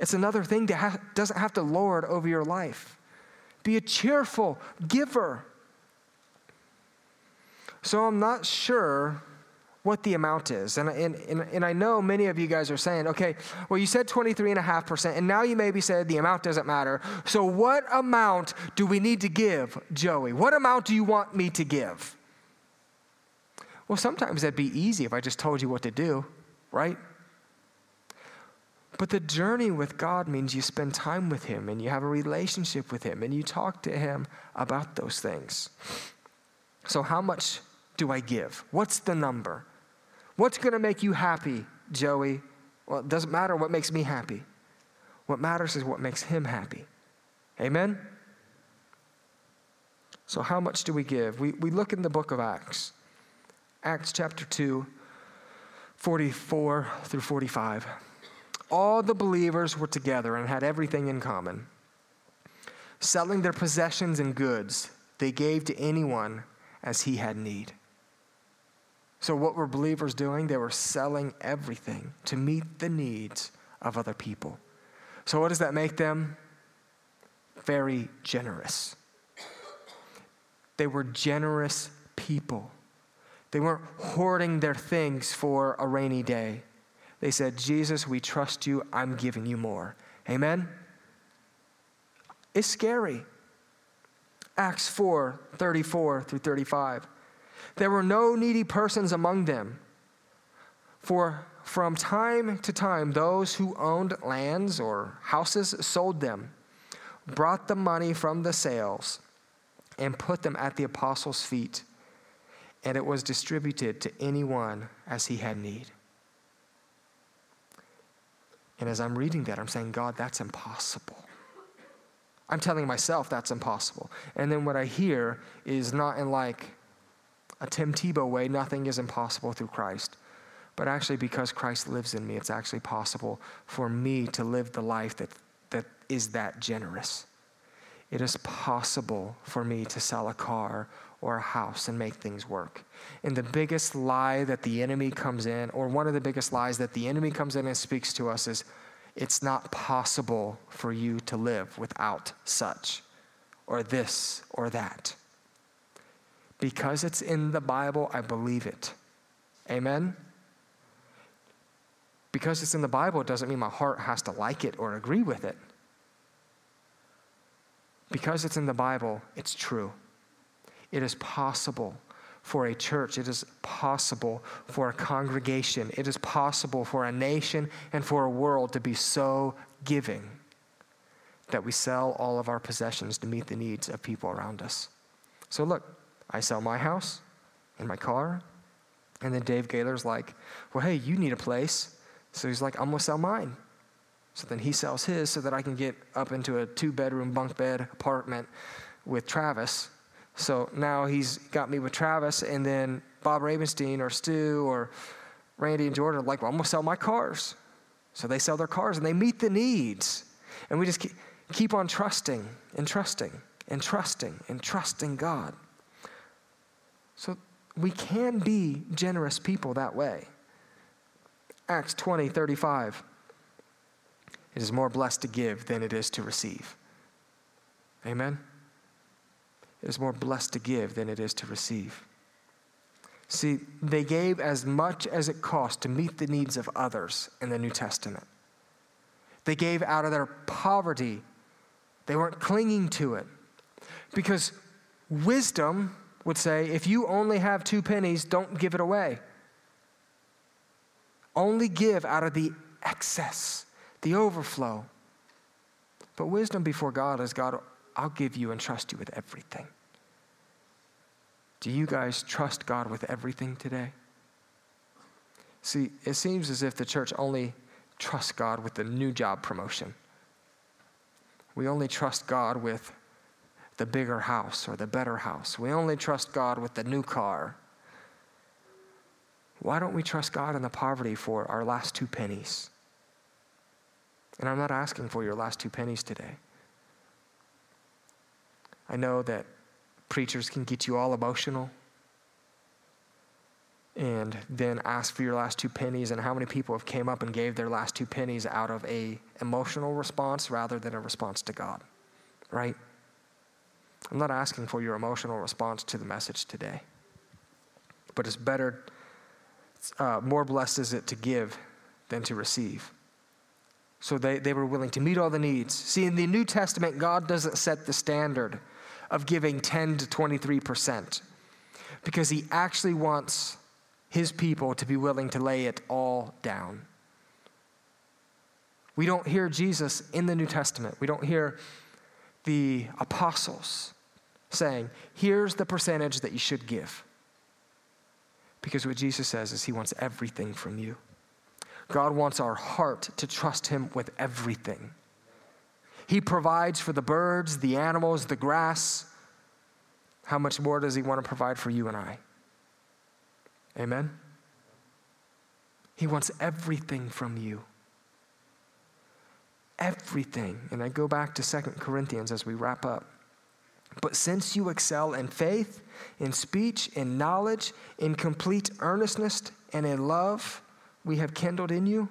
A: It's another thing that ha- doesn't have to lord over your life. Be a cheerful giver. So I'm not sure what the amount is. And, and, and, and, I know many of you guys are saying, okay, well, you said 23.5%, and now you maybe said the amount doesn't matter. So, what amount do we need to give, Joey? What amount do you want me to give? Well, sometimes that'd be easy if I just told you what to do, right? But the journey with God means you spend time with Him and you have a relationship with Him and you talk to Him about those things. So, how much do I give? What's the number? What's going to make you happy, Joey? Well, it doesn't matter what makes me happy. What matters is what makes him happy. Amen? So, how much do we give? We, we look in the book of Acts, Acts chapter 2, 44 through 45. All the believers were together and had everything in common. Selling their possessions and goods, they gave to anyone as he had need. So, what were believers doing? They were selling everything to meet the needs of other people. So, what does that make them? Very generous. They were generous people. They weren't hoarding their things for a rainy day. They said, Jesus, we trust you. I'm giving you more. Amen? It's scary. Acts 4 34 through 35. There were no needy persons among them. For from time to time, those who owned lands or houses sold them, brought the money from the sales, and put them at the apostles' feet, and it was distributed to anyone as he had need. And as I'm reading that, I'm saying, God, that's impossible. I'm telling myself that's impossible. And then what I hear is not in like a Tim Tebow way, nothing is impossible through Christ. But actually, because Christ lives in me, it's actually possible for me to live the life that, that is that generous. It is possible for me to sell a car or a house and make things work. And the biggest lie that the enemy comes in, or one of the biggest lies that the enemy comes in and speaks to us, is it's not possible for you to live without such, or this, or that. Because it's in the Bible, I believe it. Amen? Because it's in the Bible, it doesn't mean my heart has to like it or agree with it. Because it's in the Bible, it's true. It is possible for a church, it is possible for a congregation, it is possible for a nation and for a world to be so giving that we sell all of our possessions to meet the needs of people around us. So, look, I sell my house and my car. And then Dave Gaylor's like, well, hey, you need a place. So he's like, I'm going to sell mine. So then he sells his so that I can get up into a two bedroom bunk bed apartment with Travis. So now he's got me with Travis, and then Bob Ravenstein or Stu or Randy and Jordan are like, well, I'm going to sell my cars. So they sell their cars and they meet the needs. And we just keep on trusting and trusting and trusting and trusting God. So we can be generous people that way. Acts 20, 35. It is more blessed to give than it is to receive. Amen? It is more blessed to give than it is to receive. See, they gave as much as it cost to meet the needs of others in the New Testament. They gave out of their poverty, they weren't clinging to it. Because wisdom would say if you only have two pennies, don't give it away. Only give out of the excess, the overflow. But wisdom before God is God, I'll give you and trust you with everything. Do you guys trust God with everything today? See, it seems as if the church only trusts God with the new job promotion. We only trust God with the bigger house or the better house. We only trust God with the new car. Why don't we trust God in the poverty for our last two pennies? And I'm not asking for your last two pennies today. I know that preachers can get you all emotional and then ask for your last two pennies and how many people have came up and gave their last two pennies out of a emotional response rather than a response to God right I'm not asking for your emotional response to the message today, but it's better, uh, more blessed is it to give than to receive. So they, they were willing to meet all the needs. See, in the New Testament, God doesn't set the standard of giving 10 to 23% because He actually wants His people to be willing to lay it all down. We don't hear Jesus in the New Testament. We don't hear the apostles saying, here's the percentage that you should give. Because what Jesus says is he wants everything from you. God wants our heart to trust him with everything. He provides for the birds, the animals, the grass. How much more does he want to provide for you and I? Amen? He wants everything from you. Everything. And I go back to Second Corinthians as we wrap up. But since you excel in faith, in speech, in knowledge, in complete earnestness, and in love we have kindled in you,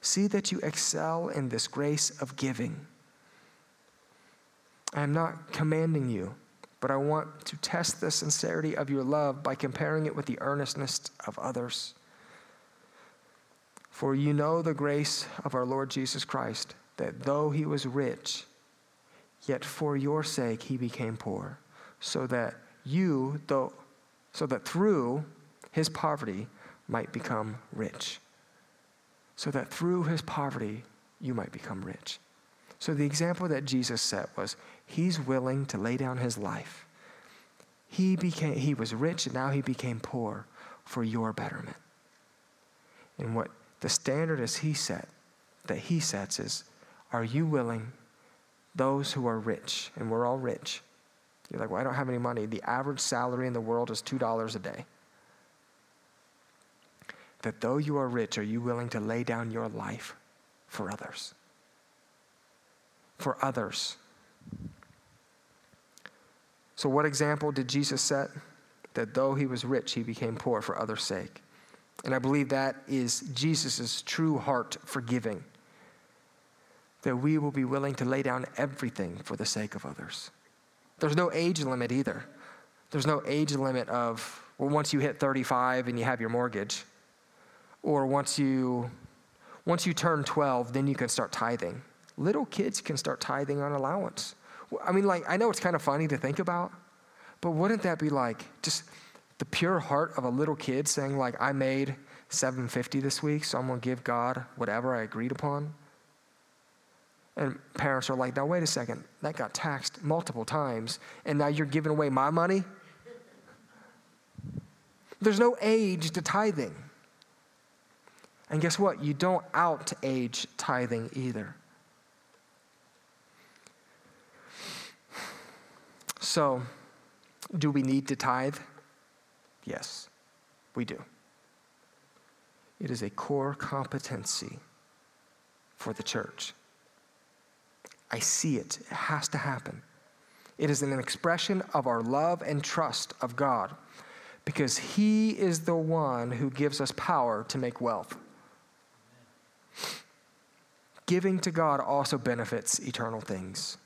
A: see that you excel in this grace of giving. I am not commanding you, but I want to test the sincerity of your love by comparing it with the earnestness of others. For you know the grace of our Lord Jesus Christ, that though he was rich, yet for your sake he became poor, so that you, though, so that through his poverty might become rich. So that through his poverty you might become rich. So the example that Jesus set was he's willing to lay down his life. He became he was rich and now he became poor for your betterment. And what the standard is he set that he sets is are you willing those who are rich and we're all rich you're like well i don't have any money the average salary in the world is $2 a day that though you are rich are you willing to lay down your life for others for others so what example did jesus set that though he was rich he became poor for others sake and I believe that is Jesus' true heart for giving. That we will be willing to lay down everything for the sake of others. There's no age limit either. There's no age limit of, well, once you hit 35 and you have your mortgage, or once you, once you turn 12, then you can start tithing. Little kids can start tithing on allowance. I mean, like, I know it's kind of funny to think about, but wouldn't that be like just the pure heart of a little kid saying like i made 750 this week so i'm to give god whatever i agreed upon and parents are like now wait a second that got taxed multiple times and now you're giving away my money there's no age to tithing and guess what you don't out age tithing either so do we need to tithe Yes, we do. It is a core competency for the church. I see it. It has to happen. It is an expression of our love and trust of God because He is the one who gives us power to make wealth. Giving to God also benefits eternal things.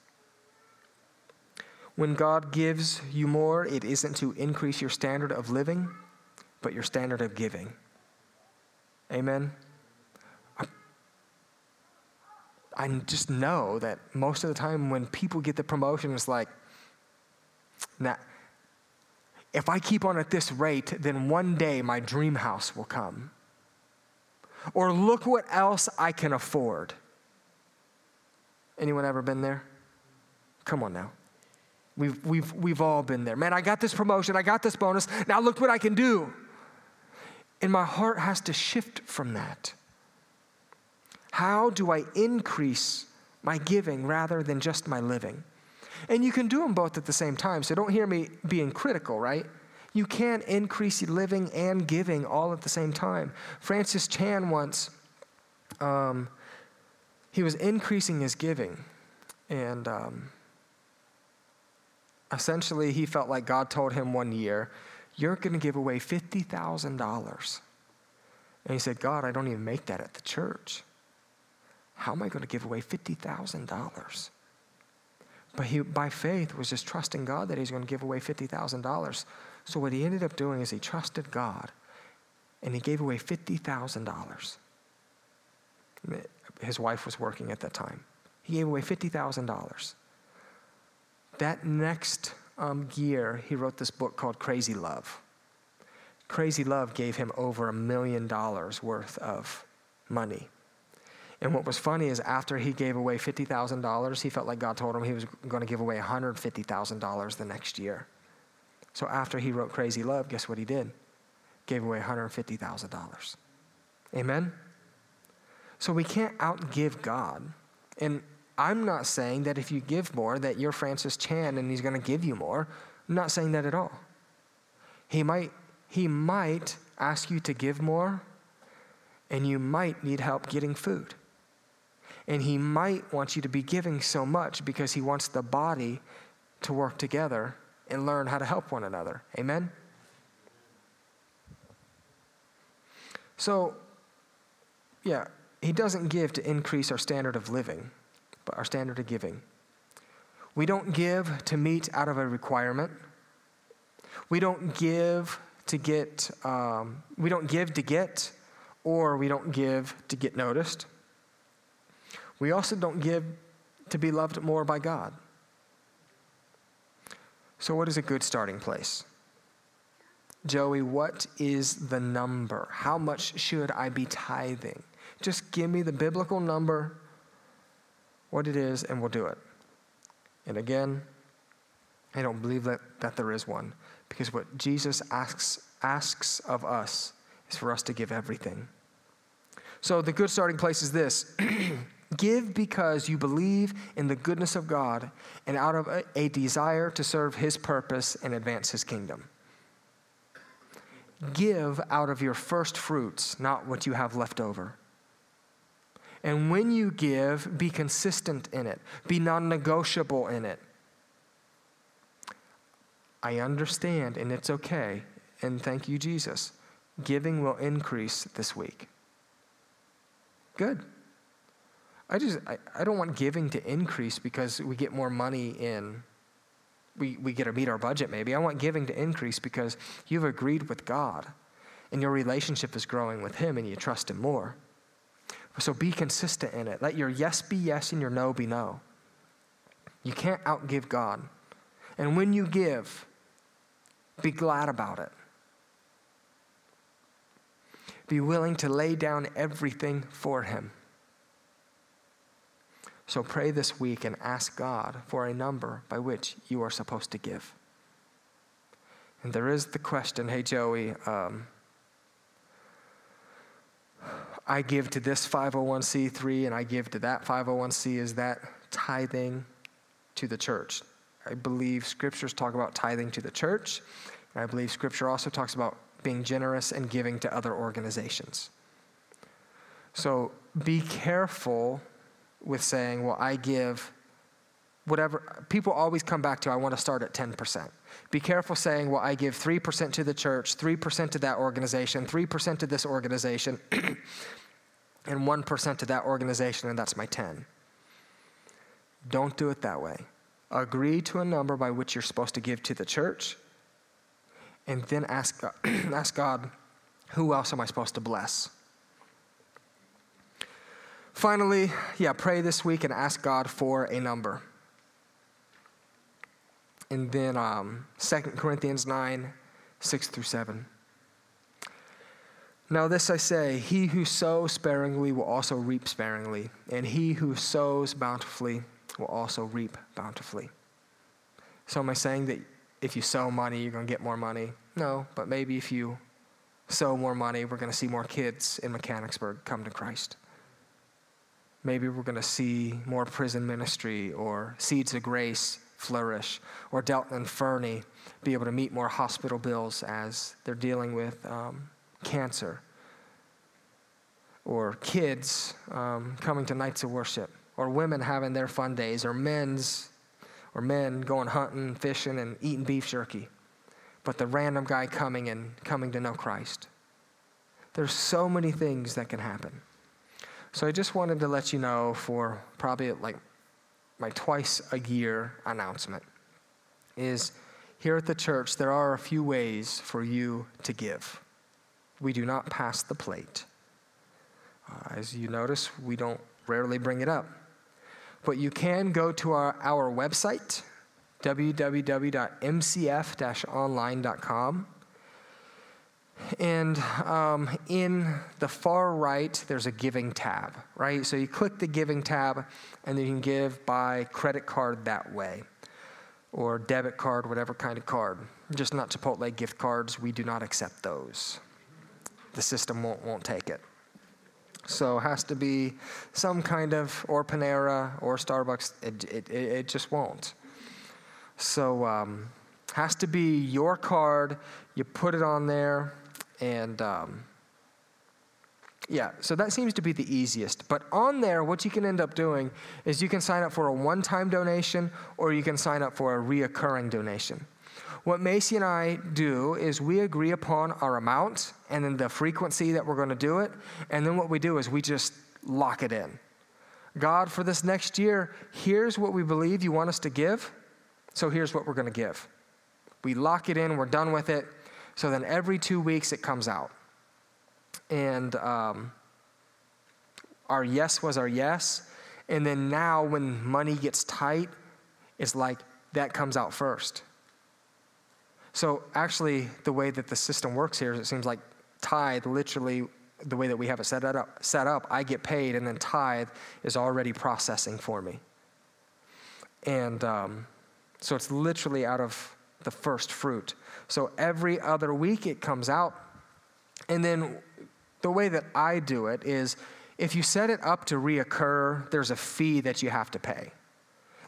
A: When God gives you more, it isn't to increase your standard of living, but your standard of giving. Amen? I, just know that most of the time when people get the promotion, it's like, nah, if I keep on at this rate, then one day my dream house will come. Or look what else I can afford. Anyone ever been there? Come on now. We've, we've, we've all been there. Man, I got this promotion, I got this bonus, now look what I can do. And my heart has to shift from that. How do I increase my giving rather than just my living? And you can do them both at the same time, so don't hear me being critical, right? You can increase living and giving all at the same time. Francis Chan once, um, he was increasing his giving, and um, essentially, he felt like God told him one year, You're going to give away $50,000. And he said, God, I don't even make that at the church. How am I going to give away $50,000? But he, by faith, was just trusting God that he's going to give away $50,000. So what he ended up doing is he trusted God and he gave away $50,000. His wife was working at that time. He gave away $50,000 that next um, year, he wrote this book called Crazy Love. Crazy Love gave him over a million dollars worth of money. And what was funny is after he gave away $50,000, he felt like God told him he was going to give away $150,000 the next year. So after he wrote Crazy Love, guess what he did? gave away $150,000. Amen? So we can't outgive God. And I'm not saying that if you give more, that you're Francis Chan and he's going to give you more. I'm not saying that at all. He might, he might ask you to give more, and you might need help getting food. And he might want you to be giving so much because he wants the body to work together and learn how to help one another. Amen? So, yeah, he doesn't give to increase our standard of living, but our standard of giving. We don't give to meet out of a requirement. We don't give to get, um, we don't give to get, or we don't give to get noticed. We also don't give to be loved more by God. So, what is a good starting place? Joey, what is the number? How much should I be tithing? Just give me the biblical number, what it is, and we'll do it. And again, I don't believe that, that there is one because what Jesus asks, asks of us is for us to give everything. So the good starting place is this give because you believe in the goodness of God and out of a, a desire to serve His purpose and advance His kingdom. Give out of your first fruits, not what you have left over. And when you give, be consistent in it, be non negotiable in it. I understand, and it's okay, and thank you, Jesus. Giving will increase this week. Good. I just, I, I don't want giving to increase because we get more money in, we, we get to meet our budget maybe. I want giving to increase because you've agreed with God and your relationship is growing with Him and you trust Him more. So be consistent in it. Let your yes be yes and your no be no. You can't outgive God. And when you give, be glad about it. Be willing to lay down everything for Him. So pray this week and ask God for a number by which you are supposed to give. And there is the question hey, Joey, um, I give to this 501c3 and I give to that 501c. Is that tithing to the church? I believe scriptures talk about tithing to the church. I believe scripture also talks about being generous and giving to other organizations. So be careful with saying, well, I give whatever. People always come back to, I want to start at 10%. Be careful saying, well, I give 3% to the church, 3% to that organization, 3% to this organization, and 1% to that organization, and that's my 10. Don't do it that way. Agree to a number by which you're supposed to give to the church, and then ask, ask God, who else am I supposed to bless? Finally, yeah, pray this week and ask God for a number. And then um, 2 Corinthians 9, 6 through 7. Now, this I say he who sows sparingly will also reap sparingly, and he who sows bountifully will also reap bountifully. So, am I saying that if you sow money, you're going to get more money? No, but maybe if you sow more money, we're going to see more kids in Mechanicsburg come to Christ. Maybe we're going to see more prison ministry or seeds of grace flourish, or Delton and Fernie be able to meet more hospital bills as they're dealing with um, cancer, or kids um, coming to nights of worship, or women having their fun days, or men's or men going hunting, fishing, and eating beef jerky, but the random guy coming and coming to know Christ. There's so many things that can happen. So I just wanted to let you know for probably like my twice a year announcement is here at the church, there are a few ways for you to give. We do not pass the plate. Uh, as you notice, we don't rarely bring it up. But you can go to our, our website, www.mcf online.com. And um, in the far right, there's a giving tab, right? So you click the giving tab, and then you can give by credit card that way, or debit card, whatever kind of card. Just not Chipotle gift cards. We do not accept those. The system won't, won't take it. So it has to be some kind of, or Panera or Starbucks, it, it, it just won't. So um, has to be your card, you put it on there, and um, yeah, so that seems to be the easiest. But on there, what you can end up doing is you can sign up for a one time donation or you can sign up for a reoccurring donation. What Macy and I do is we agree upon our amount and then the frequency that we're going to do it. And then what we do is we just lock it in. God, for this next year, here's what we believe you want us to give. So here's what we're going to give. We lock it in, we're done with it. So then every two weeks it comes out. And um, our yes was our yes. And then now, when money gets tight, it's like that comes out first. So, actually, the way that the system works here is it seems like tithe literally the way that we have it set up, set up, I get paid, and then tithe is already processing for me. And um, so it's literally out of the first fruit. So every other week it comes out. And then the way that I do it is if you set it up to reoccur, there's a fee that you have to pay.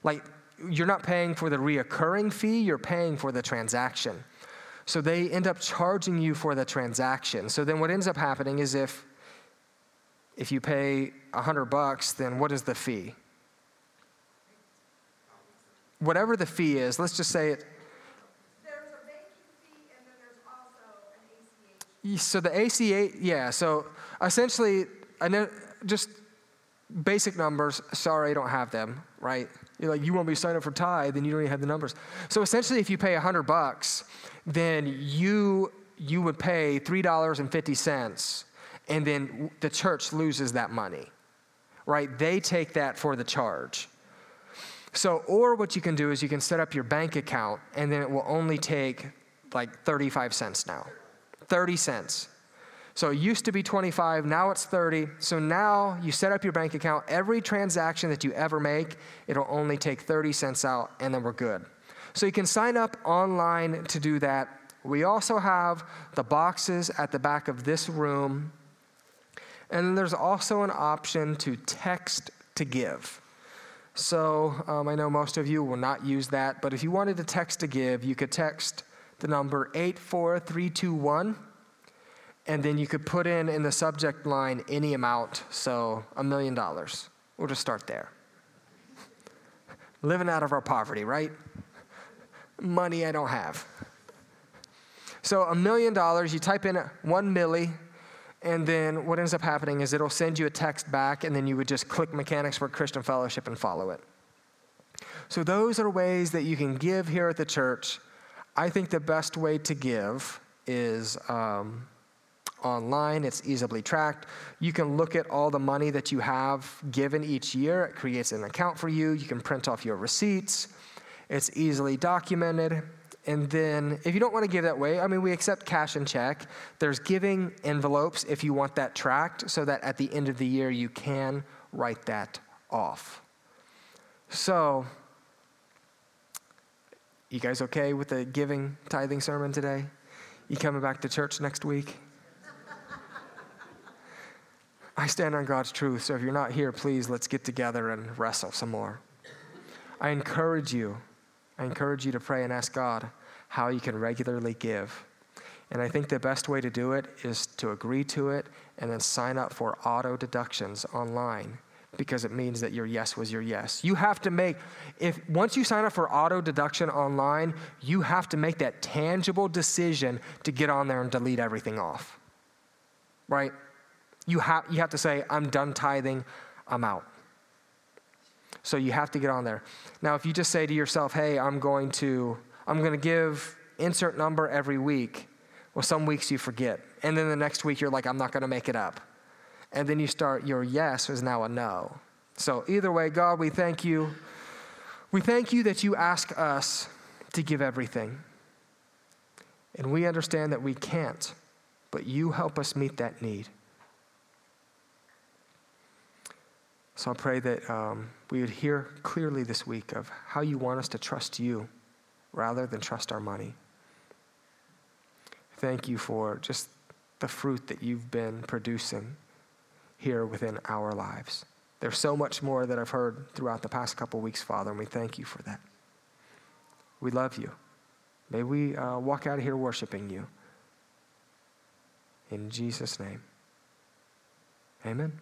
A: Like, you're not paying for the reoccurring fee, you're paying for the transaction. So they end up charging you for the transaction. So then what ends up happening is if if you pay 100 bucks, then what is the fee? Whatever the fee is, let's just say it So the ACH, yeah. So essentially, I know just basic numbers. Sorry, I don't have them. Right? You're like, you won't be sign up for tithe, then you don't even have the numbers. So essentially, if you pay hundred bucks, then you you would pay three dollars and fifty cents, and then the church loses that money. Right? They take that for the charge. So, or what you can do is you can set up your bank account, and then it will only take like 35 cents now. 30 cents. So it used to be 25, now it's 30. So now you set up your bank account. Every transaction that you ever make, it'll only take 30 cents out, and then we're good. So you can sign up online to do that. We also have the boxes at the back of this room. And there's also an option to text to give. So um, I know most of you will not use that, but if you wanted to text to give, you could text the number 84321, and then you could put in in the subject line any amount, so a million dollars. We'll just start there. Living out of our poverty, right? Money I don't have. So a million dollars, you type in one milli, and then what ends up happening is it'll send you a text back, and then you would just click Mechanicsburg Christian Fellowship and follow it. So those are ways that you can give here at the church I think the best way to give is um, online. It's easily tracked. You can look at all the money that you have given each year. It creates an account for you. You can print off your receipts. It's easily documented. And then, if you don't want to give that way, I mean, we accept cash and check. There's giving envelopes if you want that tracked so that at the end of the year you can write that off. So, you guys okay with the giving, tithing sermon today? You coming back to church next week? I stand on God's truth, so if you're not here, please let's get together and wrestle some more. I encourage you, I encourage you to pray and ask God how you can regularly give. And I think the best way to do it is to agree to it and then sign up for auto deductions online because it means that your yes was your yes. You have to make, if once you sign up for auto deduction online, you have to make that tangible decision to get on there and delete everything off. Right? You have, you have to say, I'm done tithing, I'm out. So you have to get on there. Now, if you just say to yourself, hey, I'm going to, I'm going to give insert number every week, well, some weeks you forget. And then the next week you're like, I'm not going to make it up and then you start your yes is now a no. So, either way, God, we thank you. We thank you that you ask us to give everything. And we understand that we can't, but you help us meet that need. So I pray that um, we would hear clearly this week of how you want us to trust you rather than trust our money. Thank you for just the fruit that you've been producing here within our lives. There's so much more that I've heard throughout the past couple weeks, Father, and we thank you for that. We love you. May we uh, walk out of here worshiping you. In Jesus' name, amen.